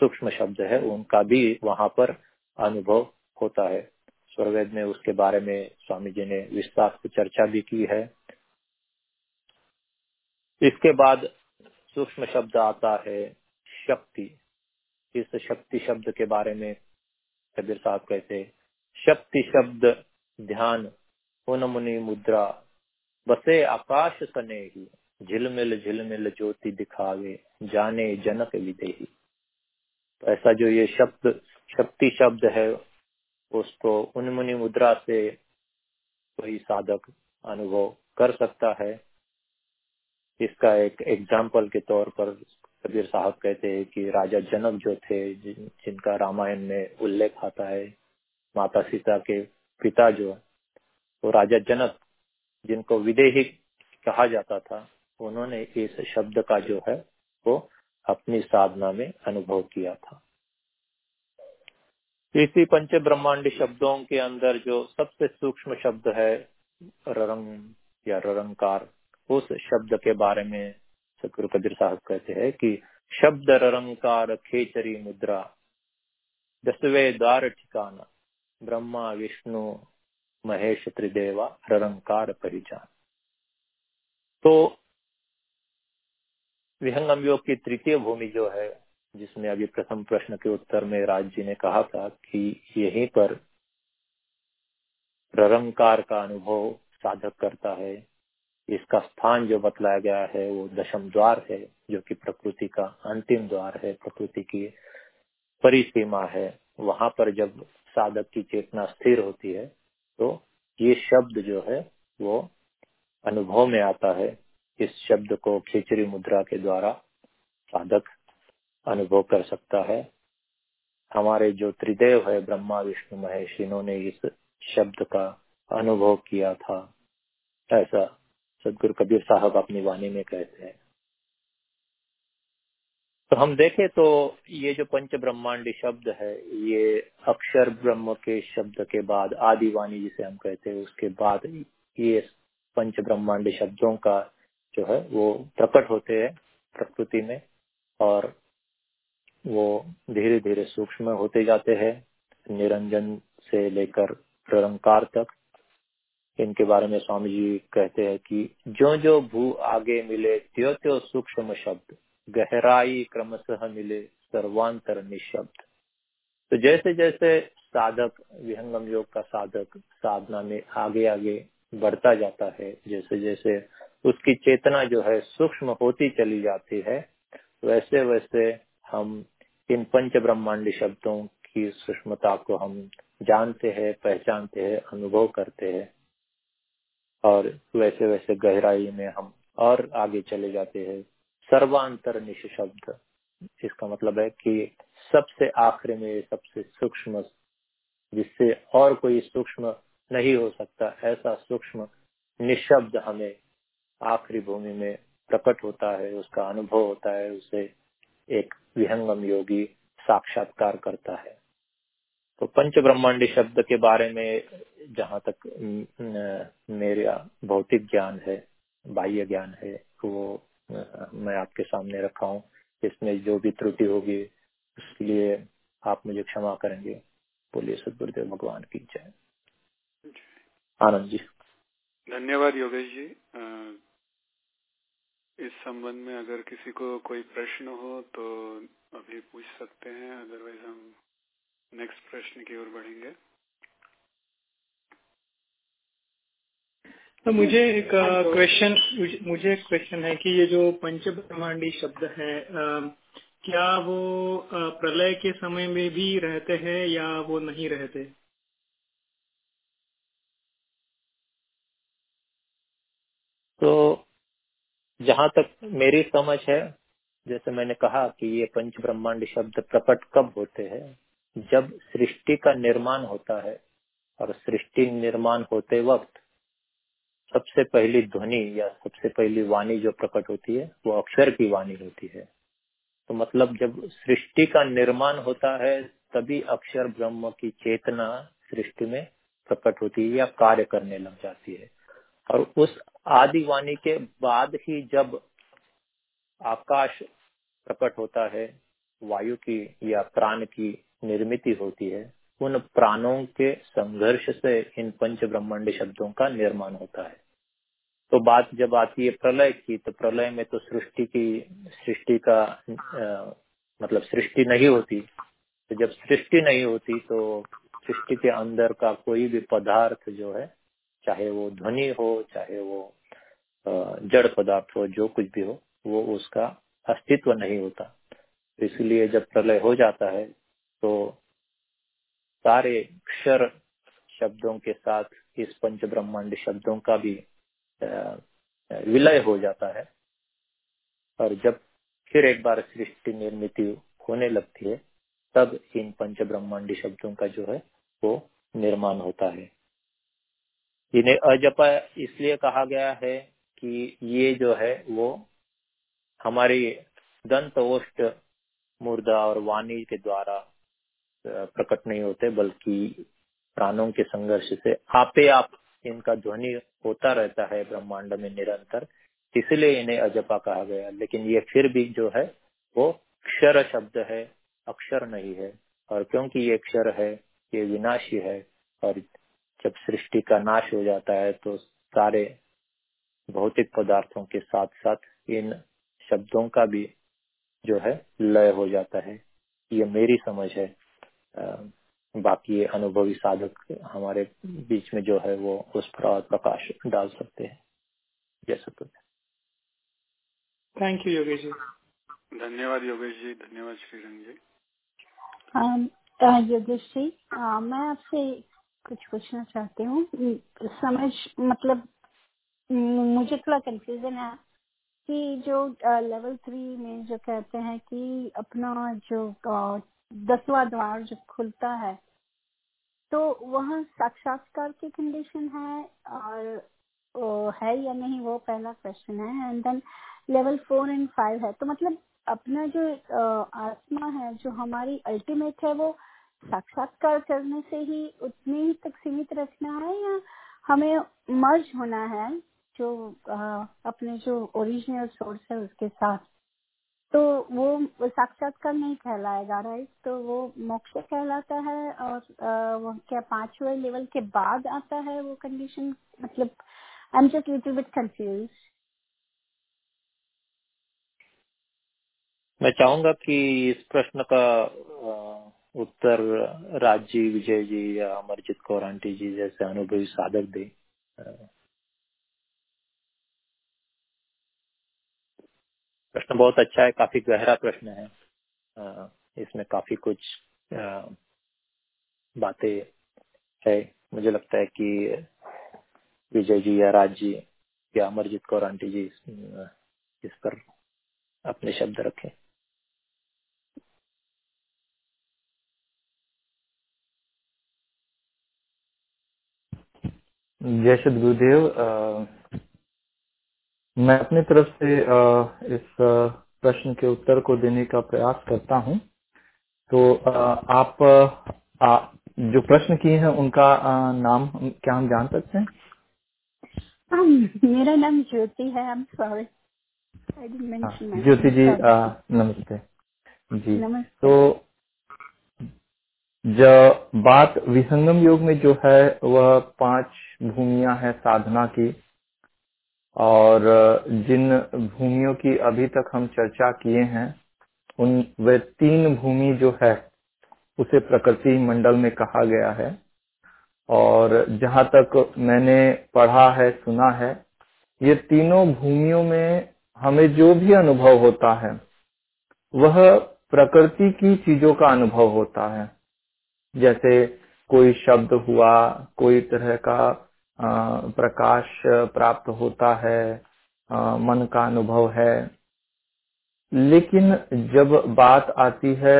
Speaker 6: सूक्ष्म शब्द है, उनका भी वहाँ पर अनुभव होता है। स्वर्वेद में उसके बारे में स्वामी जी ने विस्तार से चर्चा भी की है। इसके बाद सूक्ष्म शब्द आता है शक्ति। इस शक्ति शब्द के बारे में कबीर साहब कहते शक्ति शब्द ध्यान मुनि मुद्रा बसे आकाश सने ही झिलमिल झिलमिल ज्योति दिखावे जाने जनक विदेही। तो ऐसा जो ये शब्द शक्ति शब्द है उसको उन्मुनि मुद्रा से कोई साधक अनुभव कर सकता है। इसका एक एग्ज़ाम्पल के तौर पर कबीर साहब कहते हैं कि राजा जनक जो थे जिन, जिनका रामायण में उल्लेख आता है माता सीता के पिता जो है, वो राजा जनक, जिनको विदेही कहा जाता था, उन्होंने इस शब्द का जो है, वो अपनी साधना में अनुभव किया था। इसी पंच ब्रह्मांड शब्दों के अंदर जो सबसे सूक्ष्म शब्द है, ररंग या ररंकार, उस शब्द के बारे में सतगुरु कबीर साहब कहते हैं कि शब्द ररंकार खेचरी मुद्रा, दसवे द्वार ठिकाना। ब्रह्मा, विष्णु, महेश, त्रिदेवा ररंकार पहचान तो विहंगम योग की तृतीय भूमि जो है, जिसमें अभी प्रथम प्रश्न के उत्तर में राज जी ने कहा था कि यहीं पर ररंकार का अनुभव साधक करता है। इसका स्थान जो बतलाया गया है, वो दशम द्वार है, जो कि प्रकृति का अंतिम द्वार है, प्रकृति की परिसीमा है। वहाँ पर जब साधक की चेतना स्थिर होती है तो ये शब्द जो है, वो अनुभव में आता है। इस शब्द को खिचड़ी मुद्रा के द्वारा साधक अनुभव कर सकता है। हमारे जो त्रिदेव है, ब्रह्मा, विष्णु, महेश, इन्होंने इस शब्द का अनुभव किया था। ऐसा सदगुरु कबीर साहब अपनी वाणी में कहते हैं। तो हम देखें तो ये जो पंच ब्रह्मांडी शब्द है, ये अक्षर ब्रह्म के शब्द के बाद, आदिवाणी जिसे हम कहते हैं, उसके बाद ये पंच ब्रह्मांडी शब्दों का जो है, वो प्रकट होते हैं प्रकृति में और वो धीरे धीरे सूक्ष्म होते जाते हैं, निरंजन से लेकर प्ररंकार तक। इनके बारे में स्वामी जी कहते हैं कि जो जो भू आगे मिले त्यो त्यो सूक्ष्म शब्द गहराई क्रमशः मिले, सर्वांतर निशब्द। तो जैसे जैसे साधक, विहंगम योग का साधक साधना में आगे आगे बढ़ता जाता है जैसे जैसे उसकी चेतना जो है सूक्ष्म होती चली जाती है वैसे वैसे हम इन पंच ब्रह्मांडी शब्दों की सूक्ष्मता को हम जानते हैं, पहचानते हैं, अनुभव करते हैं और वैसे वैसे गहराई में हम और आगे चले जाते हैं। सर्वांतर निश शब्द इसका मतलब है कि सबसे आखिर में सबसे सूक्ष्म, जिससे और कोई सूक्ष्म नहीं हो सकता, ऐसा सूक्ष्म निशब्द हमें आखिरी भूमि में प्रकट होता है, उसका अनुभव होता है, उसे एक विहंगम योगी साक्षात्कार करता है। तो पंच ब्रह्मांडी शब्द के बारे में जहाँ तक मेरा भौतिक ज्ञान है, बाह्य ज्ञान है, वो मैं आपके सामने रखा हूँ। इसमें जो भी त्रुटि होगी, उसके लिए आप मुझे क्षमा करेंगे। बोलिए, सदगुरुदेव भगवान की जय। आनंद जी।
Speaker 1: धन्यवाद योगेश जी। इस संबंध में अगर किसी को कोई प्रश्न हो तो अभी पूछ सकते हैं। अदरवाइज़ हम नेक्स्ट प्रश्न की ओर बढ़ेंगे।
Speaker 7: तो मुझे एक क्वेश्चन मुझे एक क्वेश्चन है कि ये जो पंच ब्रह्मांडी शब्द है क्या वो प्रलय के समय में भी रहते हैं या वो नहीं रहते?
Speaker 6: तो जहाँ तक मेरी समझ है, जैसे मैंने कहा कि ये पंच ब्रह्मांड शब्द प्रकट कब होते हैं, जब सृष्टि का निर्माण होता है, और सृष्टि निर्माण होते वक्त सबसे पहली ध्वनि या सबसे पहली वाणी जो प्रकट होती है, वो अक्षर की वाणी होती है। तो मतलब जब सृष्टि का निर्माण होता है, तभी अक्षर ब्रह्म की चेतना सृष्टि में प्रकट होती है या कार्य करने लग जाती है। और उस आदिवाणी के बाद ही जब आकाश प्रकट होता है, वायु की या प्राण की निर्मित होती है, उन प्राणों के संघर्ष से इन पंच ब्रह्मांड शब्दों का निर्माण होता है। तो बात जब आती है प्रलय की तो प्रलय में तो सृष्टि की सृष्टि का आ, मतलब सृष्टि नहीं होती। तो जब सृष्टि नहीं होती तो सृष्टि के अंदर का कोई भी पदार्थ जो है चाहे वो ध्वनि हो चाहे वो जड़ पदार्थ हो जो कुछ भी हो वो उसका अस्तित्व नहीं होता। इसलिए जब प्रलय हो जाता है तो सारे क्षर शब्दों के साथ इस पंच ब्रह्मांड शब्दों का भी विलय हो जाता है। और जब फिर एक बार सृष्टि निर्मित होने लगती है, तब इन पंच ब्रह्मांडी शब्दों का जो है, वो निर्माण होता है। इन्हें अजपा इसलिए कहा गया है कि ये जो है, वो हमारी दंत ओष्ट मुर्दा और वाणी के द्वारा प्रकट नहीं होते, बल्कि प्राणों के संघर्ष से आपे आप इनका ध्वनि होता रहता है ब्रह्मांड में निरंतर, इसलिए इन्हें अजपा कहा गया। लेकिन ये फिर भी जो है, वो क्षर शब्द है, अक्षर नहीं है। और क्योंकि ये अक्षर है, ये विनाशी है, और जब सृष्टि का नाश हो जाता है तो सारे भौतिक पदार्थों के साथ साथ इन शब्दों का भी जो है, लय हो जाता है। ये मेरी समझ है। बाकी अनुभवी साधक हमारे बीच में जो है वो उस पर और प्रकाश डाल सकते हैं। जय सतगुरु
Speaker 7: थैंक यू योगेश जी
Speaker 1: धन्यवाद योगेश जी धन्यवाद श्रीरंग जी।
Speaker 8: योगेश जी मैं आपसे कुछ पूछना चाहती हूँ। समझ मतलब मुझे थोड़ा कंफ्यूजन है कि जो लेवल थ्री में जो कहते हैं कि अपना जो दसवा द्वार जो खुलता है तो वह साक्षात्कार की कंडीशन है और है या नहीं वो पहला क्वेश्चन है। And then level four and five है। तो मतलब अपना जो आत्मा है, जो हमारी अल्टीमेट है, वो साक्षात्कार करने से ही उतने ही तक सीमित रखना है या हमें मर्ज होना है जो अपने जो ओरिजिनल सोर्स है उसके साथ? तो वो साक्षात्कार नहीं कहलाएगा राइट तो वो मोक्ष कहलाता है और वो क्या पांचवे लेवल के बाद आता है वो कंडीशन मतलब I am just little bit confuse
Speaker 6: मैं चाहूँगा कि इस प्रश्न का उत्तर राज विजय जी या अमरजीत कौर आंटी जी जैसे अनुभवी साधक दे। प्रश्न बहुत अच्छा है, काफ़ी गहरा प्रश्न है। इसमें काफ़ी कुछ बातें है। मुझे लगता है कि विजय जी या राज जी या अमरजीत कौर आंटी जी इस पर अपने शब्द रखें।
Speaker 3: जय श्री गुरुदेव मैं अपनी तरफ़ से इस प्रश्न के उत्तर को देने का प्रयास करता हूँ। तो आप जो प्रश्न किए हैं उनका नाम क्या हम जान सकते हैं?
Speaker 8: मेरा नाम ज्योति है आई एम सॉरी
Speaker 3: ज्योति जी नमस्ते। जी
Speaker 8: नमस्ते।
Speaker 3: तो जो बात विसंगम योग में जो है वह पाँच भूमिया है साधना की। और जिन भूमियों की अभी तक हम चर्चा किए हैं, उन, वे तीन भूमि जो है, उसे प्रकृति मंडल में कहा गया है। और जहाँ तक मैंने पढ़ा है, सुना है, ये तीनों भूमियों में हमें जो भी अनुभव होता है, वह प्रकृति की चीज़ों का अनुभव होता है। जैसे कोई शब्द हुआ, कोई तरह का प्रकाश प्राप्त होता है मन का अनुभव है। लेकिन जब बात आती है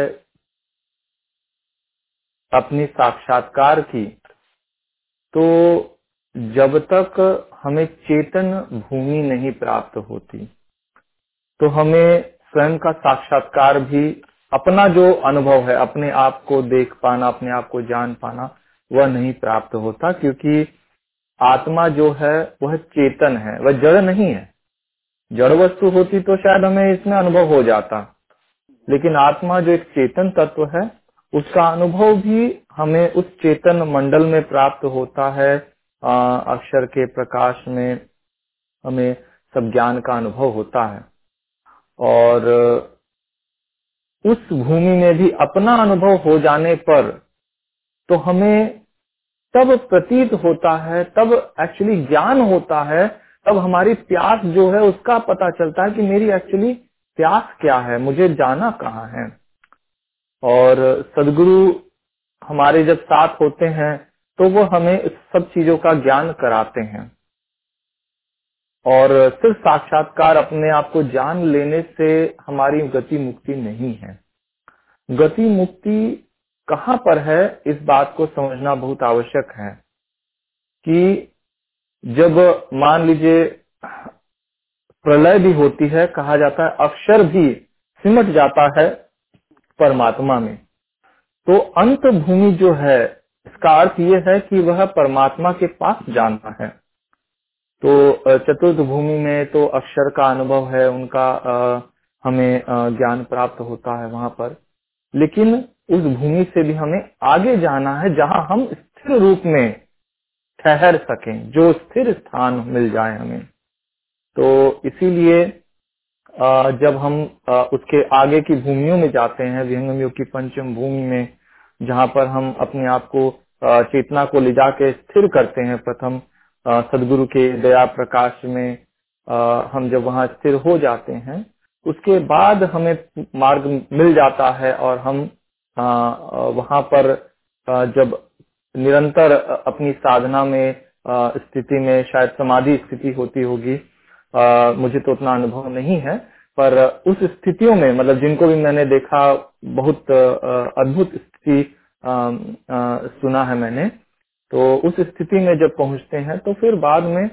Speaker 3: अपनी साक्षात्कार की तो जब तक हमें चेतन भूमि नहीं प्राप्त होती तो हमें स्वयं का साक्षात्कार भी, अपना जो अनुभव है, अपने आप को देख पाना, अपने आप को जान पाना, वह नहीं प्राप्त होता, क्योंकि आत्मा जो है, वह चेतन है, वह जड़ नहीं है। जड़ वस्तु होती तो शायद हमें इसमें अनुभव हो जाता। लेकिन आत्मा जो एक चेतन तत्व है, उसका अनुभव भी हमें उस चेतन मंडल में प्राप्त होता है। अक्षर के प्रकाश में हमें सब ज्ञान का अनुभव होता है। और उस भूमि में भी अपना अनुभव हो जाने पर तो हमें तब प्रतीत होता है, तब एक्चुअली ज्ञान होता है, तब हमारी प्यास जो है उसका पता चलता है कि मेरी एक्चुअली प्यास क्या है, मुझे जाना कहाँ है। और सदगुरु हमारे जब साथ होते हैं तो वो हमें सब चीज़ों का ज्ञान कराते हैं। और सिर्फ़ साक्षात्कार अपने आप को जान लेने से हमारी गति मुक्ति नहीं है। गति मुक्ति कहाँ पर है, इस बात को समझना बहुत आवश्यक है कि जब मान लीजिए प्रलय भी होती है, कहा जाता है अक्षर भी सिमट जाता है परमात्मा में तो अंत भूमि जो है, इसका अर्थ ये है कि वह परमात्मा के पास जाना है। तो चतुर्थ भूमि में तो अक्षर का अनुभव है, उनका हमें ज्ञान प्राप्त होता है वहाँ पर, लेकिन उस भूमि से भी हमें आगे जाना है जहाँ हम स्थिर रूप में ठहर सकें, जो स्थिर स्थान मिल जाए हमें। तो इसीलिए जब हम उसके आगे की भूमियों में जाते हैं विहंगम योग की पंचम भूमि में, जहाँ पर हम अपने आप को चेतना को ले जाके स्थिर करते हैं, प्रथम सदगुरु के दया प्रकाश में हम जब वहाँ स्थिर हो जाते हैं, उसके बाद हमें मार्ग मिल जाता है और हम वहाँ पर जब निरंतर अपनी साधना में स्थिति में शायद समाधि स्थिति होती होगी मुझे तो उतना अनुभव नहीं है, पर उस स्थितियों में मतलब जिनको भी मैंने देखा, बहुत अद्भुत स्थिति सुना है मैंने तो उस स्थिति में जब पहुँचते हैं तो फिर बाद में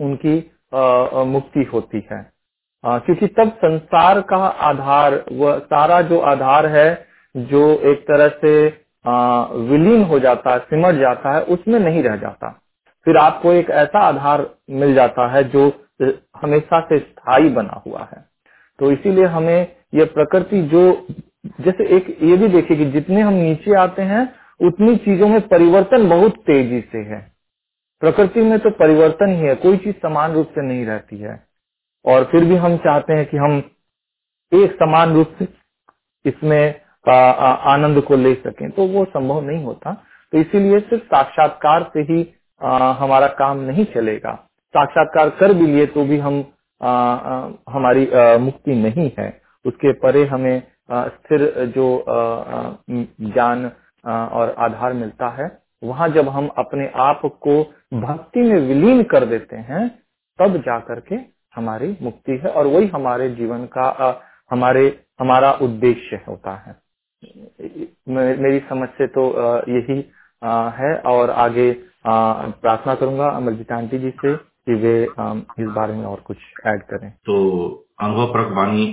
Speaker 3: उनकी मुक्ति होती है। क्योंकि तब संसार का आधार वह सारा जो आधार है जो एक तरह से विलीन हो जाता है सिमट जाता है, उसमें नहीं रह जाता। फिर आपको एक ऐसा आधार मिल जाता है जो हमेशा से स्थायी बना हुआ है। तो इसीलिए हमें यह प्रकृति जो, जैसे एक, ये भी देखिए कि जितने हम नीचे आते हैं, उतनी चीज़ों में परिवर्तन बहुत तेज़ी से है। प्रकृति में तो परिवर्तन ही है, कोई चीज़ समान रूप से नहीं रहती है। और फिर भी हम चाहते हैं कि हम एक समान रूप से इसमें आनंद को ले सकें तो वो संभव नहीं होता। तो इसीलिए सिर्फ़ साक्षात्कार से ही आ, हमारा काम नहीं चलेगा। साक्षात्कार कर भी लिए तो भी हम आ, आ, हमारी आ, मुक्ति नहीं है। उसके परे हमें आ, स्थिर जो ज्ञान और आधार मिलता है वहाँ जब हम अपने आप को भक्ति में विलीन कर देते हैं तब जा करके हमारी मुक्ति है और वही हमारे जीवन का आ, हमारे हमारा उद्देश्य होता है। मेरी समझ से तो यही है और आगे प्रार्थना करूँगा अमरजीत आंटी जी से कि वे इस बारे में और कुछ ऐड करें।
Speaker 9: तो अनुभव प्रक वाणी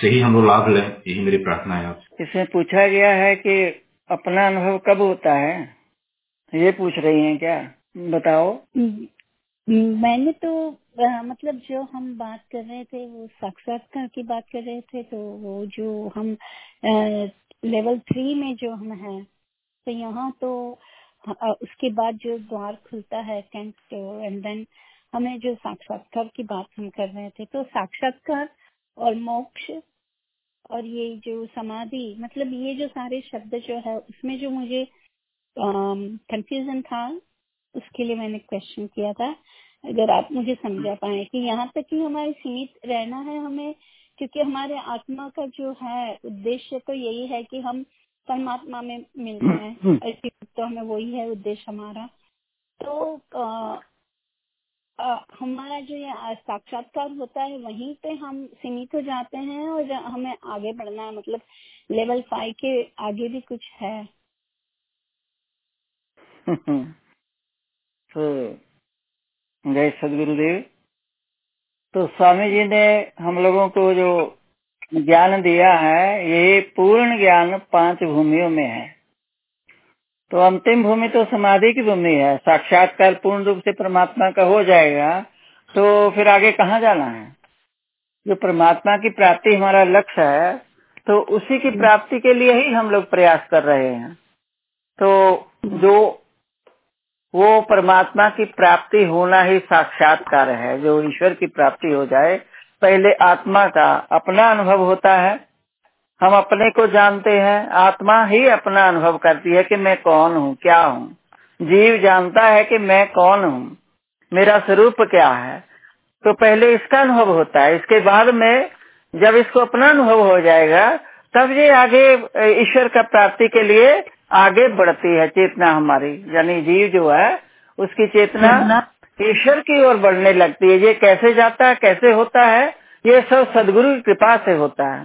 Speaker 9: से ही हम लोग लाभ लें यही मेरी प्रार्थना है आपसे।
Speaker 4: इसमें पूछा गया है कि अपना अनुभव कब होता है? ये पूछ रही हैं क्या? बताओ।
Speaker 8: मैंने तो आ, मतलब जो हम बात कर रहे थे वो साक्षात्कार की बात कर रहे थे तो वो जो हम लेवल थ्री में जो हम हैं तो यहाँ तो उसके बाद जो द्वार खुलता है टेंथ एंड देन हमें जो साक्षात्कार की बात हम कर रहे थे तो साक्षात्कार और मोक्ष और ये जो समाधि मतलब ये जो सारे शब्द जो है, उसमें जो मुझे कंफ्यूजन था, उसके लिए मैंने क्वेश्चन किया था। अगर आप मुझे समझा पाए कि यहाँ तक कि हमारे सीमित रहना है, हमें क्योंकि हमारे आत्मा का जो है उद्देश्य तो यही है कि हम परमात्मा में मिल जाए ऐसी तो हमें वही है उद्देश्य हमारा। तो आ, आ, हमारा जो ये साक्षात्कार होता है वहीं पे हम सीमित हो जाते हैं और हमें आगे बढ़ना है मतलब लेवल फाइव के आगे भी कुछ है।
Speaker 4: तो जय सदगुरुदेव। तो स्वामी जी ने हम लोगों को जो ज्ञान दिया है ये पूर्ण ज्ञान पाँच भूमियों में है। तो अंतिम भूमि तो समाधि की भूमि है। साक्षात्कार पूर्ण रूप से परमात्मा का हो जाएगा तो फिर आगे कहाँ जाना है? जो परमात्मा की प्राप्ति हमारा लक्ष्य है तो उसी की प्राप्ति के लिए ही हम लोग प्रयास कर रहे हैं। तो जो वो परमात्मा की प्राप्ति होना ही साक्षात्कार है। जो ईश्वर की प्राप्ति हो जाए, पहले आत्मा का अपना अनुभव होता है। हम अपने को जानते हैं, आत्मा ही अपना अनुभव करती है कि मैं कौन हूँ, क्या हूँ। जीव जानता है कि मैं कौन हूँ, मेरा स्वरूप क्या है। तो पहले इसका अनुभव होता है। इसके बाद में जब इसको अपना अनुभव हो जाएगा, तब ये आगे ईश्वर का प्राप्ति के लिए आगे बढ़ती है चेतना हमारी। यानी जीव जो है उसकी चेतना ईश्वर की ओर बढ़ने लगती है। ये कैसे जाता है कैसे होता है ये सब सदगुरु की कृपा से होता है।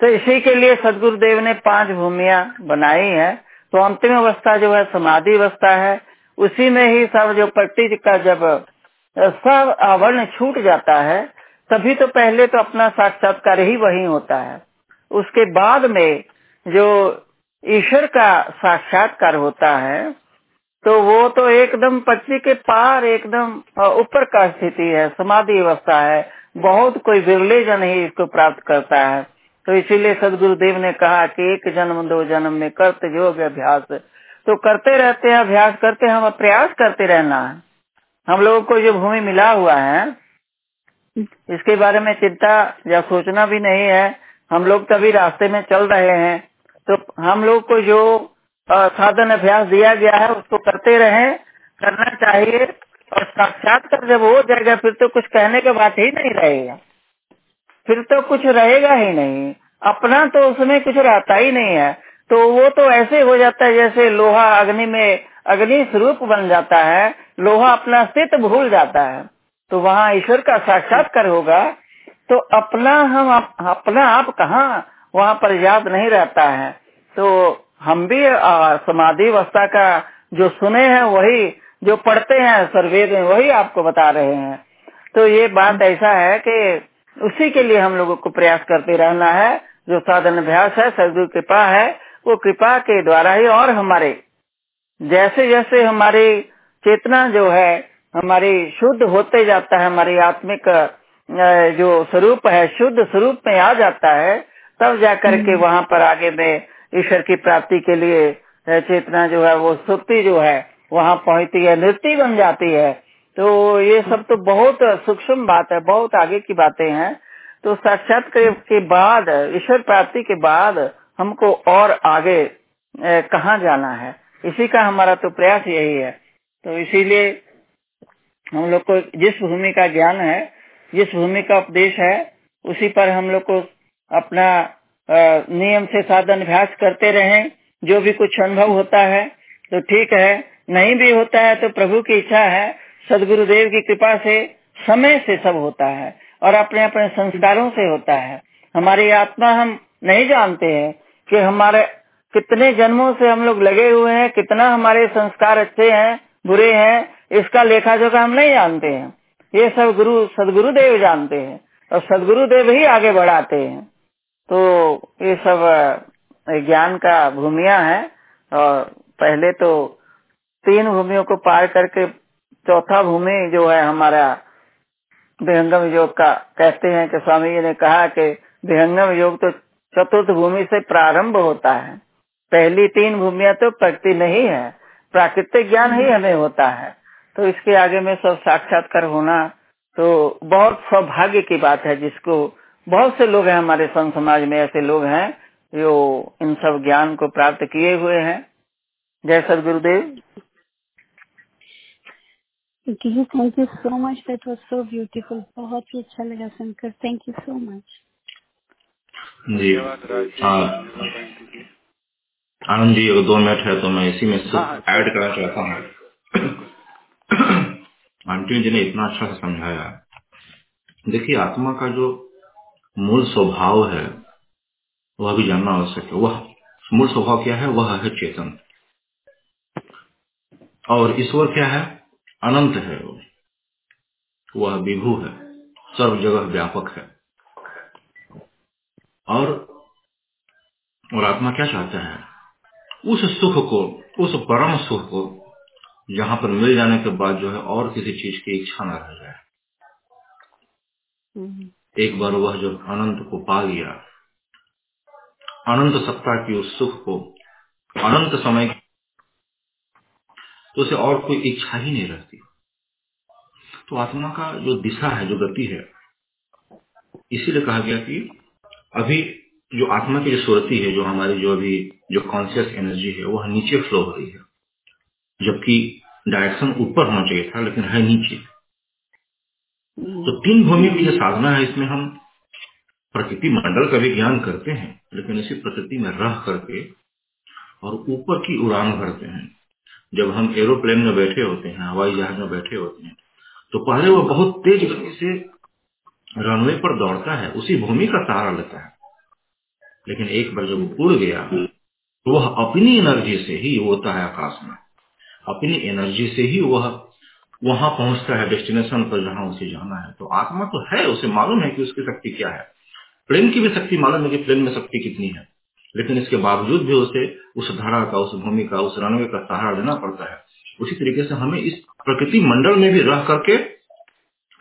Speaker 4: तो इसी के लिए सदगुरुदेव ने पाँच भूमिया बनाई है। तो अंतिम अवस्था जो है समाधि अवस्था है। उसी में ही सब जो पट्टी का जब सब आवरण छूट जाता है तभी तो पहले तो अपना साक्षात्कार ही वही होता है। उसके बाद में जो ईश्वर का साक्षात्कार होता है तो वो तो एकदम पृथ्वी के पार एकदम ऊपर का स्थिति है, समाधि अवस्था है, बहुत कोई विरले जन ही इसको प्राप्त करता है। तो इसीलिए सदगुरुदेव ने कहा कि एक जन्म, दो जन्म में करते योग अभ्यास तो करते रहते हैं, अभ्यास करते हम, प्रयास करते रहना है। हम लोगों को जो भूमि मिला हुआ है, इसके बारे में चिंता या सोचना भी नहीं है। हम लोग तभी रास्ते में चल रहे हैं तो हम लोग को जो साधन अभ्यास दिया गया है, उसको करते रहे, करना चाहिए, और साक्षात्कार जब हो जाएगा, फिर तो कुछ कहने के बात ही नहीं रहेगा। फिर तो कुछ रहेगा ही नहीं। अपना तो उसमें कुछ रहता ही नहीं है। तो वो तो ऐसे हो जाता है, जैसे लोहा अग्नि में, अग्नि स्वरूप बन जाता है, लोहा अपना अस्तित्व भूल जाता है। तो वहाँ ईश्वर का साक्षात्कार होगा। तो अपना हम अपना आप कहाँ वहाँ पर याद नहीं रहता है। तो हम भी समाधि अवस्था का जो सुने हैं, वही जो पढ़ते हैं सर्वेद में, वही आपको बता रहे हैं। तो ये बात ऐसा है कि उसी के लिए हम लोगों को प्रयास करते रहना है। जो साधन अभ्यास है, सदगुरु कृपा है, वो कृपा के द्वारा ही और हमारे जैसे जैसे हमारी चेतना जो है, हमारी शुद्ध होते जाता है, हमारी आत्मिक जो स्वरूप है, शुद्ध स्वरूप में आ जाता है तब जाकर के वहाँ पर आगे में ईश्वर की प्राप्ति के लिए चेतना जो है वो सुक्ति जो है वहाँ पहुँचती है नृत्य बन जाती है। तो ये सब तो बहुत सूक्ष्म बात है बहुत आगे की बातें हैं। तो साक्षात के बाद ईश्वर प्राप्ति के बाद हमको और आगे कहाँ जाना है? इसी का हमारा तो प्रयास यही है। तो इसीलिए हम लोग को जिस भूमि का ज्ञान है जिस भूमि का उपदेश है उसी पर हम लोग को अपना नियम से साधन अभ्यास करते रहें, जो भी कुछ अनुभव होता है तो ठीक है। नहीं भी होता है तो प्रभु की इच्छा है, सदगुरुदेव की कृपा से समय से सब होता है और अपने अपने संस्कारों से होता है। हमारी आत्मा हम नहीं जानते हैं कि हमारे, कितने जन्मों से हम लोग लगे हुए हैं, कितना हमारे संस्कार अच्छे हैं, बुरे हैं, इसका लेखा जोखा हम नहीं जानते हैं। ये सब गुरु, सदगुरुदेव जानते हैं और सदगुरुदेव ही आगे बढ़ाते हैं। तो ये सब ज्ञान का भूमिया है। और पहले तो तीन भूमियों को पार करके चौथा भूमि जो है हमारा विहंगम योग का, कहते हैं कि स्वामी जी ने कहा कि विहंगम योग तो चतुर्थ भूमि से प्रारंभ होता है। पहली तीन भूमिया तो प्रकृति नहीं है, प्राकृतिक ज्ञान ही हमें होता है। तो इसके आगे में सब साक्षात्कार होना तो बहुत सौभाग्य की बात है, जिसको बहुत से लोग हैं हमारे संत समाज में ऐसे लोग हैं जो इन सब ज्ञान को प्राप्त किए हुए हैं। जय Sadgurudev.
Speaker 8: Ji thank you so much that was so beautiful बहुत ही अच्छा लगा सुनकर. Thank you so much
Speaker 9: ji. हाँ। आनंद जी अगर दो मिनट है तो मैं इसी में ऐड करना चाहता हूँ। आंटी जी ने इतना अच्छा समझाया। देखिए आत्मा का जो मूल स्वभाव है, वह भी जानना आवश्यक है। वह, मूल स्वभाव क्या है? वह है चेतन। और ईश्वर क्या है? अनंत है वह विभू है। सर्व जगह व्यापक है। और और आत्मा क्या चाहता है? उस सुख को, उस परम सुख को, जहाँ पर मिल जाने के बाद जो है और किसी चीज़ की इच्छा न रह जाए। एक बार वह जब अनंत को पा गया, अनंत सत्ता की उस सुख को, अनंत समय तो उसे और कोई इच्छा ही नहीं रहती। तो आत्मा का जो दिशा है, जो गति है, इसीलिए कहा गया कि अभी जो आत्मा की जो सुरती है, जो हमारी जो अभी जो कॉन्सियस एनर्जी है, वह नीचे फ्लो हो रही है। जबकि डायरेक्शन ऊपर होना चाहिए था, लेकिन है नीचे। तो तीन भूमि की जो साधना है, इसमें हम प्रकृति मंडल का भी ज्ञान करते हैं, लेकिन इसी प्रकृति में रह करके और ऊपर की उड़ान भरते हैं। जब हम एरोप्लेन में बैठे होते हैं, हवाई जहाज़ में बैठे होते हैं तो पहले वो बहुत तेज गति से रनवे पर दौड़ता है, उसी भूमि का सहारा लेता है। लेकिन एक बार जब वो उड़ गया तो वह अपनी एनर्जी से ही होता है आकाश में। अपनी एनर्जी से ही वह वहाँ पहुँचता है डेस्टिनेशन पर जहाँ उसे जाना है। तो आत्मा तो है, उसे मालूम है कि उसकी शक्ति क्या है। प्लेन की भी शक्ति मालूम है कि प्लेन में शक्ति कितनी है। लेकिन इसके बावजूद भी उसे उस धारा का, उस भूमि का, उस रनवे का सहारा लेना पड़ता है। उसी तरीके से हमें इस प्रकृति मंडल में भी रह करके,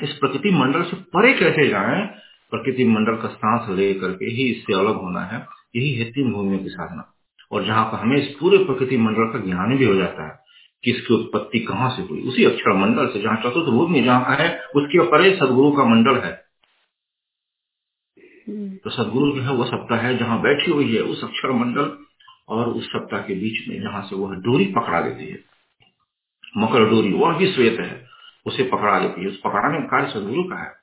Speaker 9: इस प्रकृति मंडल से परे कैसे जाए, प्रकृति मंडल का सांस ले करके ही इससे अलग होना है। यही है तीन भूमियों की साधना। और जहाँ पर हमें इस पूरे प्रकृति मंडल का ज्ञान भी हो जाता है। कि इसकी उत्पत्ति कहाँ से हुई? उसी अक्षर मंडल से जहाँ चतुर्थ में जहाँ है उसके परे सदगुरु का मंडल है। तो सदगुरु जो है वह सप्ताह है जहाँ बैठी हुई है उस अक्षर मंडल और उस सप्ताह के बीच में जहाँ से वह डोरी पकड़ा देती है। मकर डोरी वह भी श्वेत है उसे पकड़ा लेती है। उस पकड़ाने का कार्य सदगुरु का है।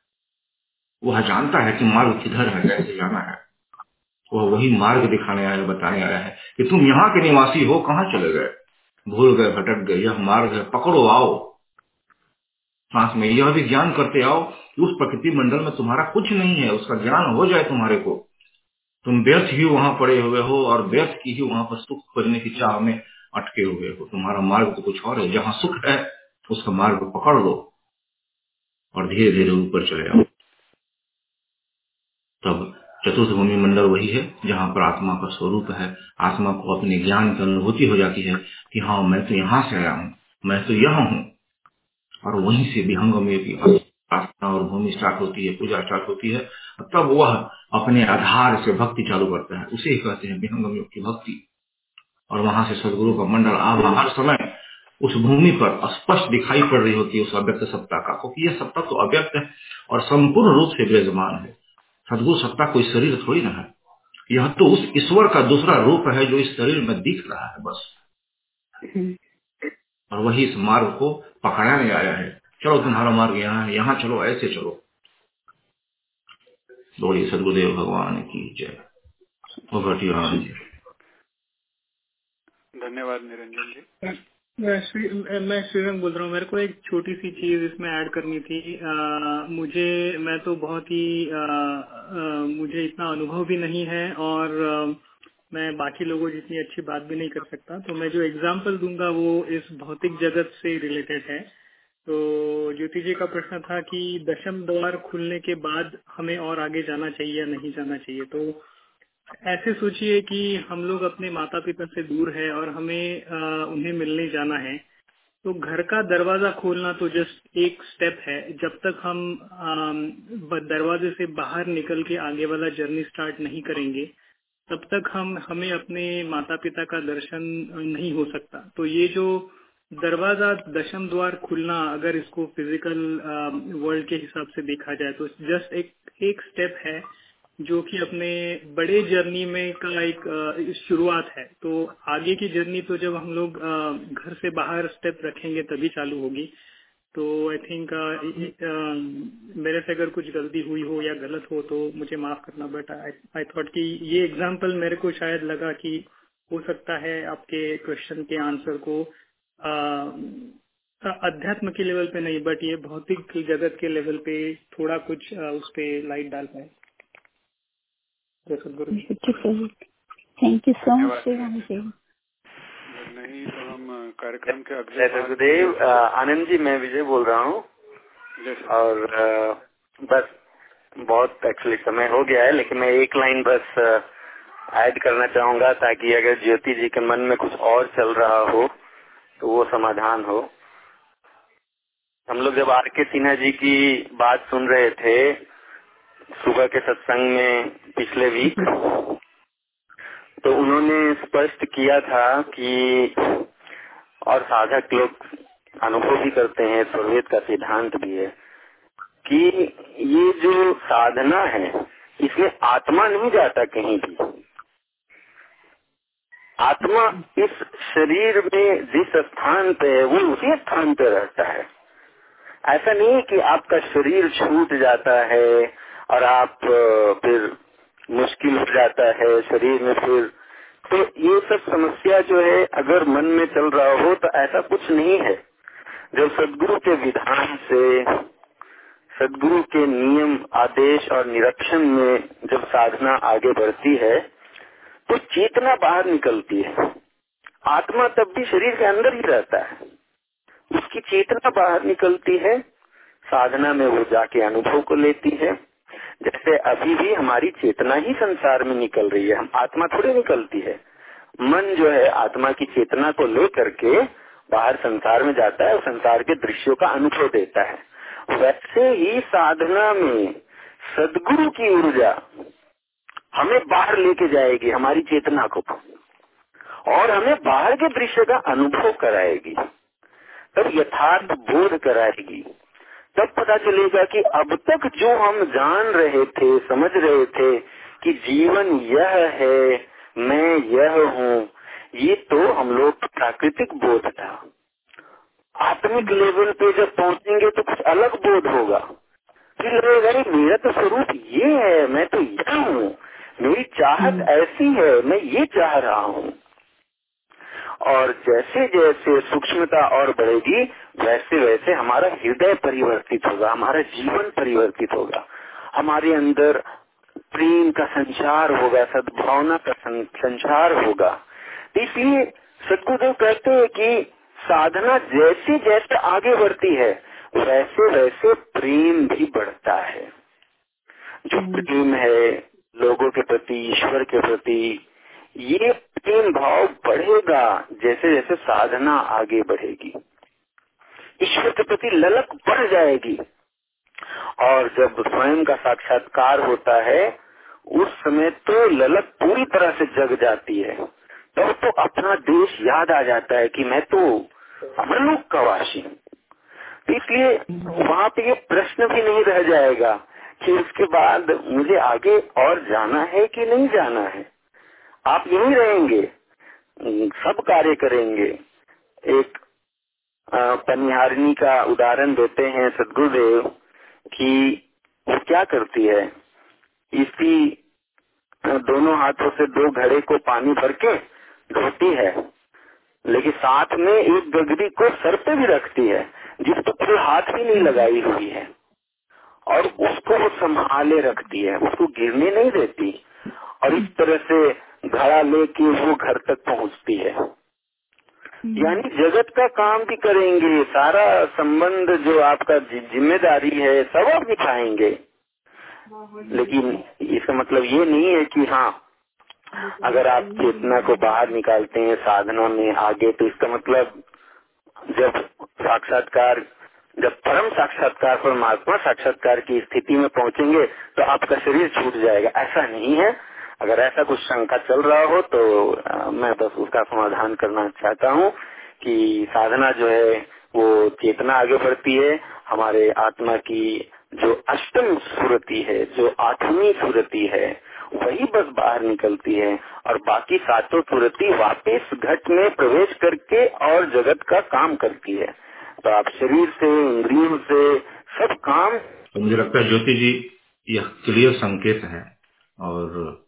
Speaker 9: वह जानता है कि मार्ग किधर है कैसे जाना है। वह वही मार्ग दिखाने आया बताने आया है कि तुम यहाँ के निवासी हो कहाँ चले गए? भूल गए, भटक गए यह मार्ग है पकड़ो, आओ। सांस में यह भी ज्ञान करते आओ कि उस प्रकृति मंडल में तुम्हारा कुछ नहीं है, उसका ज्ञान हो जाए तुम्हारे को। तुम व्यर्थ ही वहाँ पड़े हुए हो और व्यर्थ की ही वहाँ पर सुख खोजने की चाह में अटके हुए हो। तुम्हारा मार्ग तो कुछ और है, जहाँ सुख है, उसका मार्ग पकड़ लो और धीरे धीरे ऊपर चले आओ। तब चतुर्थ भूमि मंडल वही है, जहाँ पर आत्मा का स्वरूप है। आत्मा को अपने ज्ञान की अनुभूति हो जाती है कि हाँ मैं तो यहाँ से आया हूँ, मैं तो यह हूँ। और वहीं से विहंग में और भूमि स्टार्ट होती है, पूजा स्टार्ट होती है। तब वह अपने आधार से भक्ति चालू करता है। उसे ही कहते हैं विहंगम योग की भक्ति। और वहाँ से सदगुरु का मंडल आभ हर समय उस भूमि पर स्पष्ट दिखाई पड़ रही होती है उस अव्यक्त सत्ता का। क्योंकि यह सत्ता तो अव्यक्त है और संपूर्ण रूप से विराजमान है। सदगुरु सत्ता कोई शरीर थोड़ी ना है। यह तो उस ईश्वर का दूसरा रूप है जो इस शरीर में दिख रहा है बस। और वही इस मार्ग को पकड़ाने आया है। चलो तुम्हारा मार्ग यहाँ है यहाँ चलो ऐसे चलो। बोलिए सदगुरुदेव भगवान की जय।
Speaker 1: धन्यवाद निरंजन जी।
Speaker 7: मैं श्री मैं श्रीरंग बोल रहा हूँ। मेरे को एक छोटी सी चीज़ इसमें ऐड करनी थी। आ, मुझे मैं तो बहुत ही आ, आ, मुझे इतना अनुभव भी नहीं है और आ, मैं बाकी लोगों जितनी अच्छी बात भी नहीं कर सकता। तो मैं जो एग्ज़ाम्पल दूँगा वो इस भौतिक जगत से रिलेटेड है। तो ज्योति जी का प्रश्न था कि दशम द्वार खुलने के बाद हमें और आगे जाना चाहिए या नहीं जाना चाहिए। तो ऐसे सोचिए कि हम लोग अपने माता पिता से दूर है और हमें आ, उन्हें मिलने जाना है। तो घर का दरवाज़ा खोलना तो जस्ट एक स्टेप है। जब तक हम दरवाजे से बाहर निकल के आगे वाला जर्नी स्टार्ट नहीं करेंगे तब तक हम हमें अपने माता पिता का दर्शन नहीं हो सकता। तो ये जो दरवाज़ा दशम द्वार खुलना अगर इसको फ़िज़िकल वर्ल्ड के हिसाब से देखा जाए तो जस्ट एक एक स्टेप है। जो कि अपने बड़े जर्नी में का एक शुरुआत है। तो आगे की जर्नी तो जब हम लोग घर से बाहर स्टेप रखेंगे तभी चालू होगी। तो आई थिंक मेरे से अगर कुछ गलती हुई हो या गलत हो तो मुझे माफ़ करना। बट आई थॉट कि ये एग्जांपल मेरे को शायद लगा कि हो सकता है आपके क्वेश्चन के आंसर को अध्यात्म के लेवल पे नहीं बट ये भौतिक जगत के लेवल पे थोड़ा कुछ उस पर लाइट डाल पाए।
Speaker 8: थैंक यू सो मच
Speaker 1: नहीं तो हम कार्यक्रम के अगले
Speaker 10: गुरुदेव आनंद जी मैं विजय बोल रहा हूँ। और बस बहुत एक्चुअली समय हो गया है लेकिन मैं एक लाइन बस ऐड करना चाहूँगा ताकि अगर ज्योति जी के मन में कुछ और चल रहा हो तो वो समाधान हो। हम लोग जब आर के सिन्हा जी की बात सुन रहे थे सुबह के सत्संग में पिछले वीक तो उन्होंने स्पष्ट किया था कि और साधक लोग अनुभव भी करते हैं स्वर्वेद का सिद्धांत भी है कि ये जो साधना है, इसमें आत्मा नहीं जाता कहीं भी। आत्मा इस शरीर में जिस स्थान पे है, वो उसी स्थान पे रहता है। ऐसा नहीं है कि आपका शरीर छूट जाता है और आप फिर मुश्किल हो जाता है, शरीर में फिर। तो ये सब समस्या जो है, अगर मन में चल रहा हो तो ऐसा कुछ नहीं है। जब सदगुरु के विधान से, सदगुरु के नियम, आदेश और निरीक्षण में जब साधना आगे बढ़ती है तो चेतना बाहर निकलती है। आत्मा तब भी शरीर के अंदर ही रहता है। उसकी चेतना बाहर निकलती है, साधना में वो जाके अनुभव को लेती है। जैसे अभी भी हमारी चेतना ही संसार में निकल रही है, हम आत्मा थोड़ी निकलती है। मन जो है, आत्मा की चेतना को लेकर के बाहर संसार में जाता है और संसार के दृश्यों का अनुभव देता है। वैसे ही साधना में सदगुरु की ऊर्जा हमें बाहर लेके जाएगी, हमारी चेतना को। और हमें बाहर के दृश्य का अनुभव कराएगी। तब यथार्थ बोध कराएगी। तब पता चलेगा कि अब तक जो हम जान रहे थे समझ रहे थे कि जीवन यह है मैं यह हूँ ये तो हम लोग प्राकृतिक बोध था। आत्मिक लेवल पे जब पहुँचेंगे तो कुछ अलग बोध होगा। फिर लगेगा अरे मेरा तो स्वरूप ये है मैं तो यह हूँ मेरी चाहत ऐसी है मैं ये चाह रहा हूँ। और जैसे जैसे सूक्ष्मता और बढ़ेगी वैसे वैसे हमारा हृदय परिवर्तित होगा हमारा जीवन परिवर्तित होगा। हमारे अंदर प्रेम का संचार होगा सद्भावना का संचार होगा। इसलिए सदगुरुदेव कहते हैं कि साधना जैसे जैसे आगे बढ़ती है वैसे वैसे प्रेम भी बढ़ता है। जो प्रेम है लोगों के प्रति ईश्वर के प्रति ये प्रेम भाव बढ़ेगा जैसे जैसे साधना आगे बढ़ेगी। ईश्वर के प्रति ललक बढ़ जाएगी। और जब स्वयं का साक्षात्कार होता है उस समय तो ललक पूरी तरह से जग जाती है। तब तो, तो अपना देश याद आ जाता है कि मैं तो अमरलोक का वासी हूँ। इसलिए वहाँ पे ये प्रश्न भी नहीं रह जाएगा कि उसके बाद मुझे आगे और जाना है कि नहीं जाना है। आप यहीं रहेंगे, सब कार्य करेंगे। एक पनिहारिणी का उदाहरण देते हैं सदगुरुदेव कि वो क्या करती है? इसी दोनों हाथों से दो घड़े को पानी भर के धोती है, लेकिन साथ में एक गगरी को सर पे भी रखती है जिस पर कोई हाथ भी नहीं लगाई हुई है। और उसको वो संभाले रखती है, उसको गिरने नहीं देती। और इस तरह से घड़ा लेके वो घर तक पहुँचती है। यानी जगत का काम भी करेंगे सारा संबंध जो आपका ज़िम्मेदारी है सब आप निभाएँगे। लेकिन इसका मतलब ये नहीं है कि हाँ अगर आप चेतना को बाहर निकालते हैं साधना में आगे तो इसका मतलब जब साक्षात्कार जब परम साक्षात्कार परमात्मा साक्षात्कार की स्थिति में पहुँचेंगे तो आपका शरीर छूट जाएगा। ऐसा नहीं है। अगर ऐसा कुछ शंका चल रहा हो तो मैं बस उसका समाधान करना चाहता हूँ कि साधना जो है, वो चेतना आगे बढ़ती है। हमारे आत्मा की जो अष्टम सुरति है, जो आठवीं सुरति है, वही बस बाहर निकलती है और बाकी सातों सुरति वापस घट में प्रवेश करके और जगत का काम करती है। तो आप शरीर से, इंद्रियों से, सब काम
Speaker 9: तो मुझे लगता है ज्योति जी, यह क्लियर संकेत है और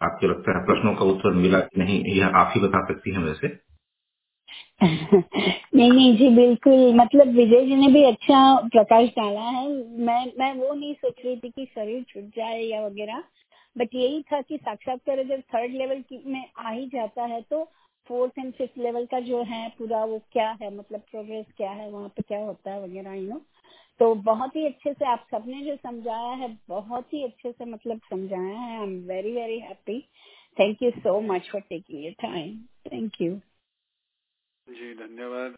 Speaker 9: आपको लगता है प्रश्नों का उत्तर मिला कि नहीं, यह आप ही बता सकती हैं वैसे?
Speaker 8: नहीं नहीं, जी, बिल्कुल। मतलब विजय जी ने भी अच्छा प्रकाश डाला है। मैं मैं वो नहीं सोच रही थी कि शरीर छूट जाए या वगैरह बट यही था कि साक्षात्कार अगर थर्ड लेवल में आ ही जाता है तो फोर्थ एंड फिफ्थ लेवल का जो है पूरा वो क्या है? मतलब प्रोग्रेस क्या है? वहाँ पे क्या होता है वगैरह यू नो तो बहुत ही अच्छे से आप सबने जो समझाया है, बहुत ही अच्छे से मतलब समझाया है। I am very very happy thank you so much for taking your time thank you
Speaker 1: ji, धन्यवाद।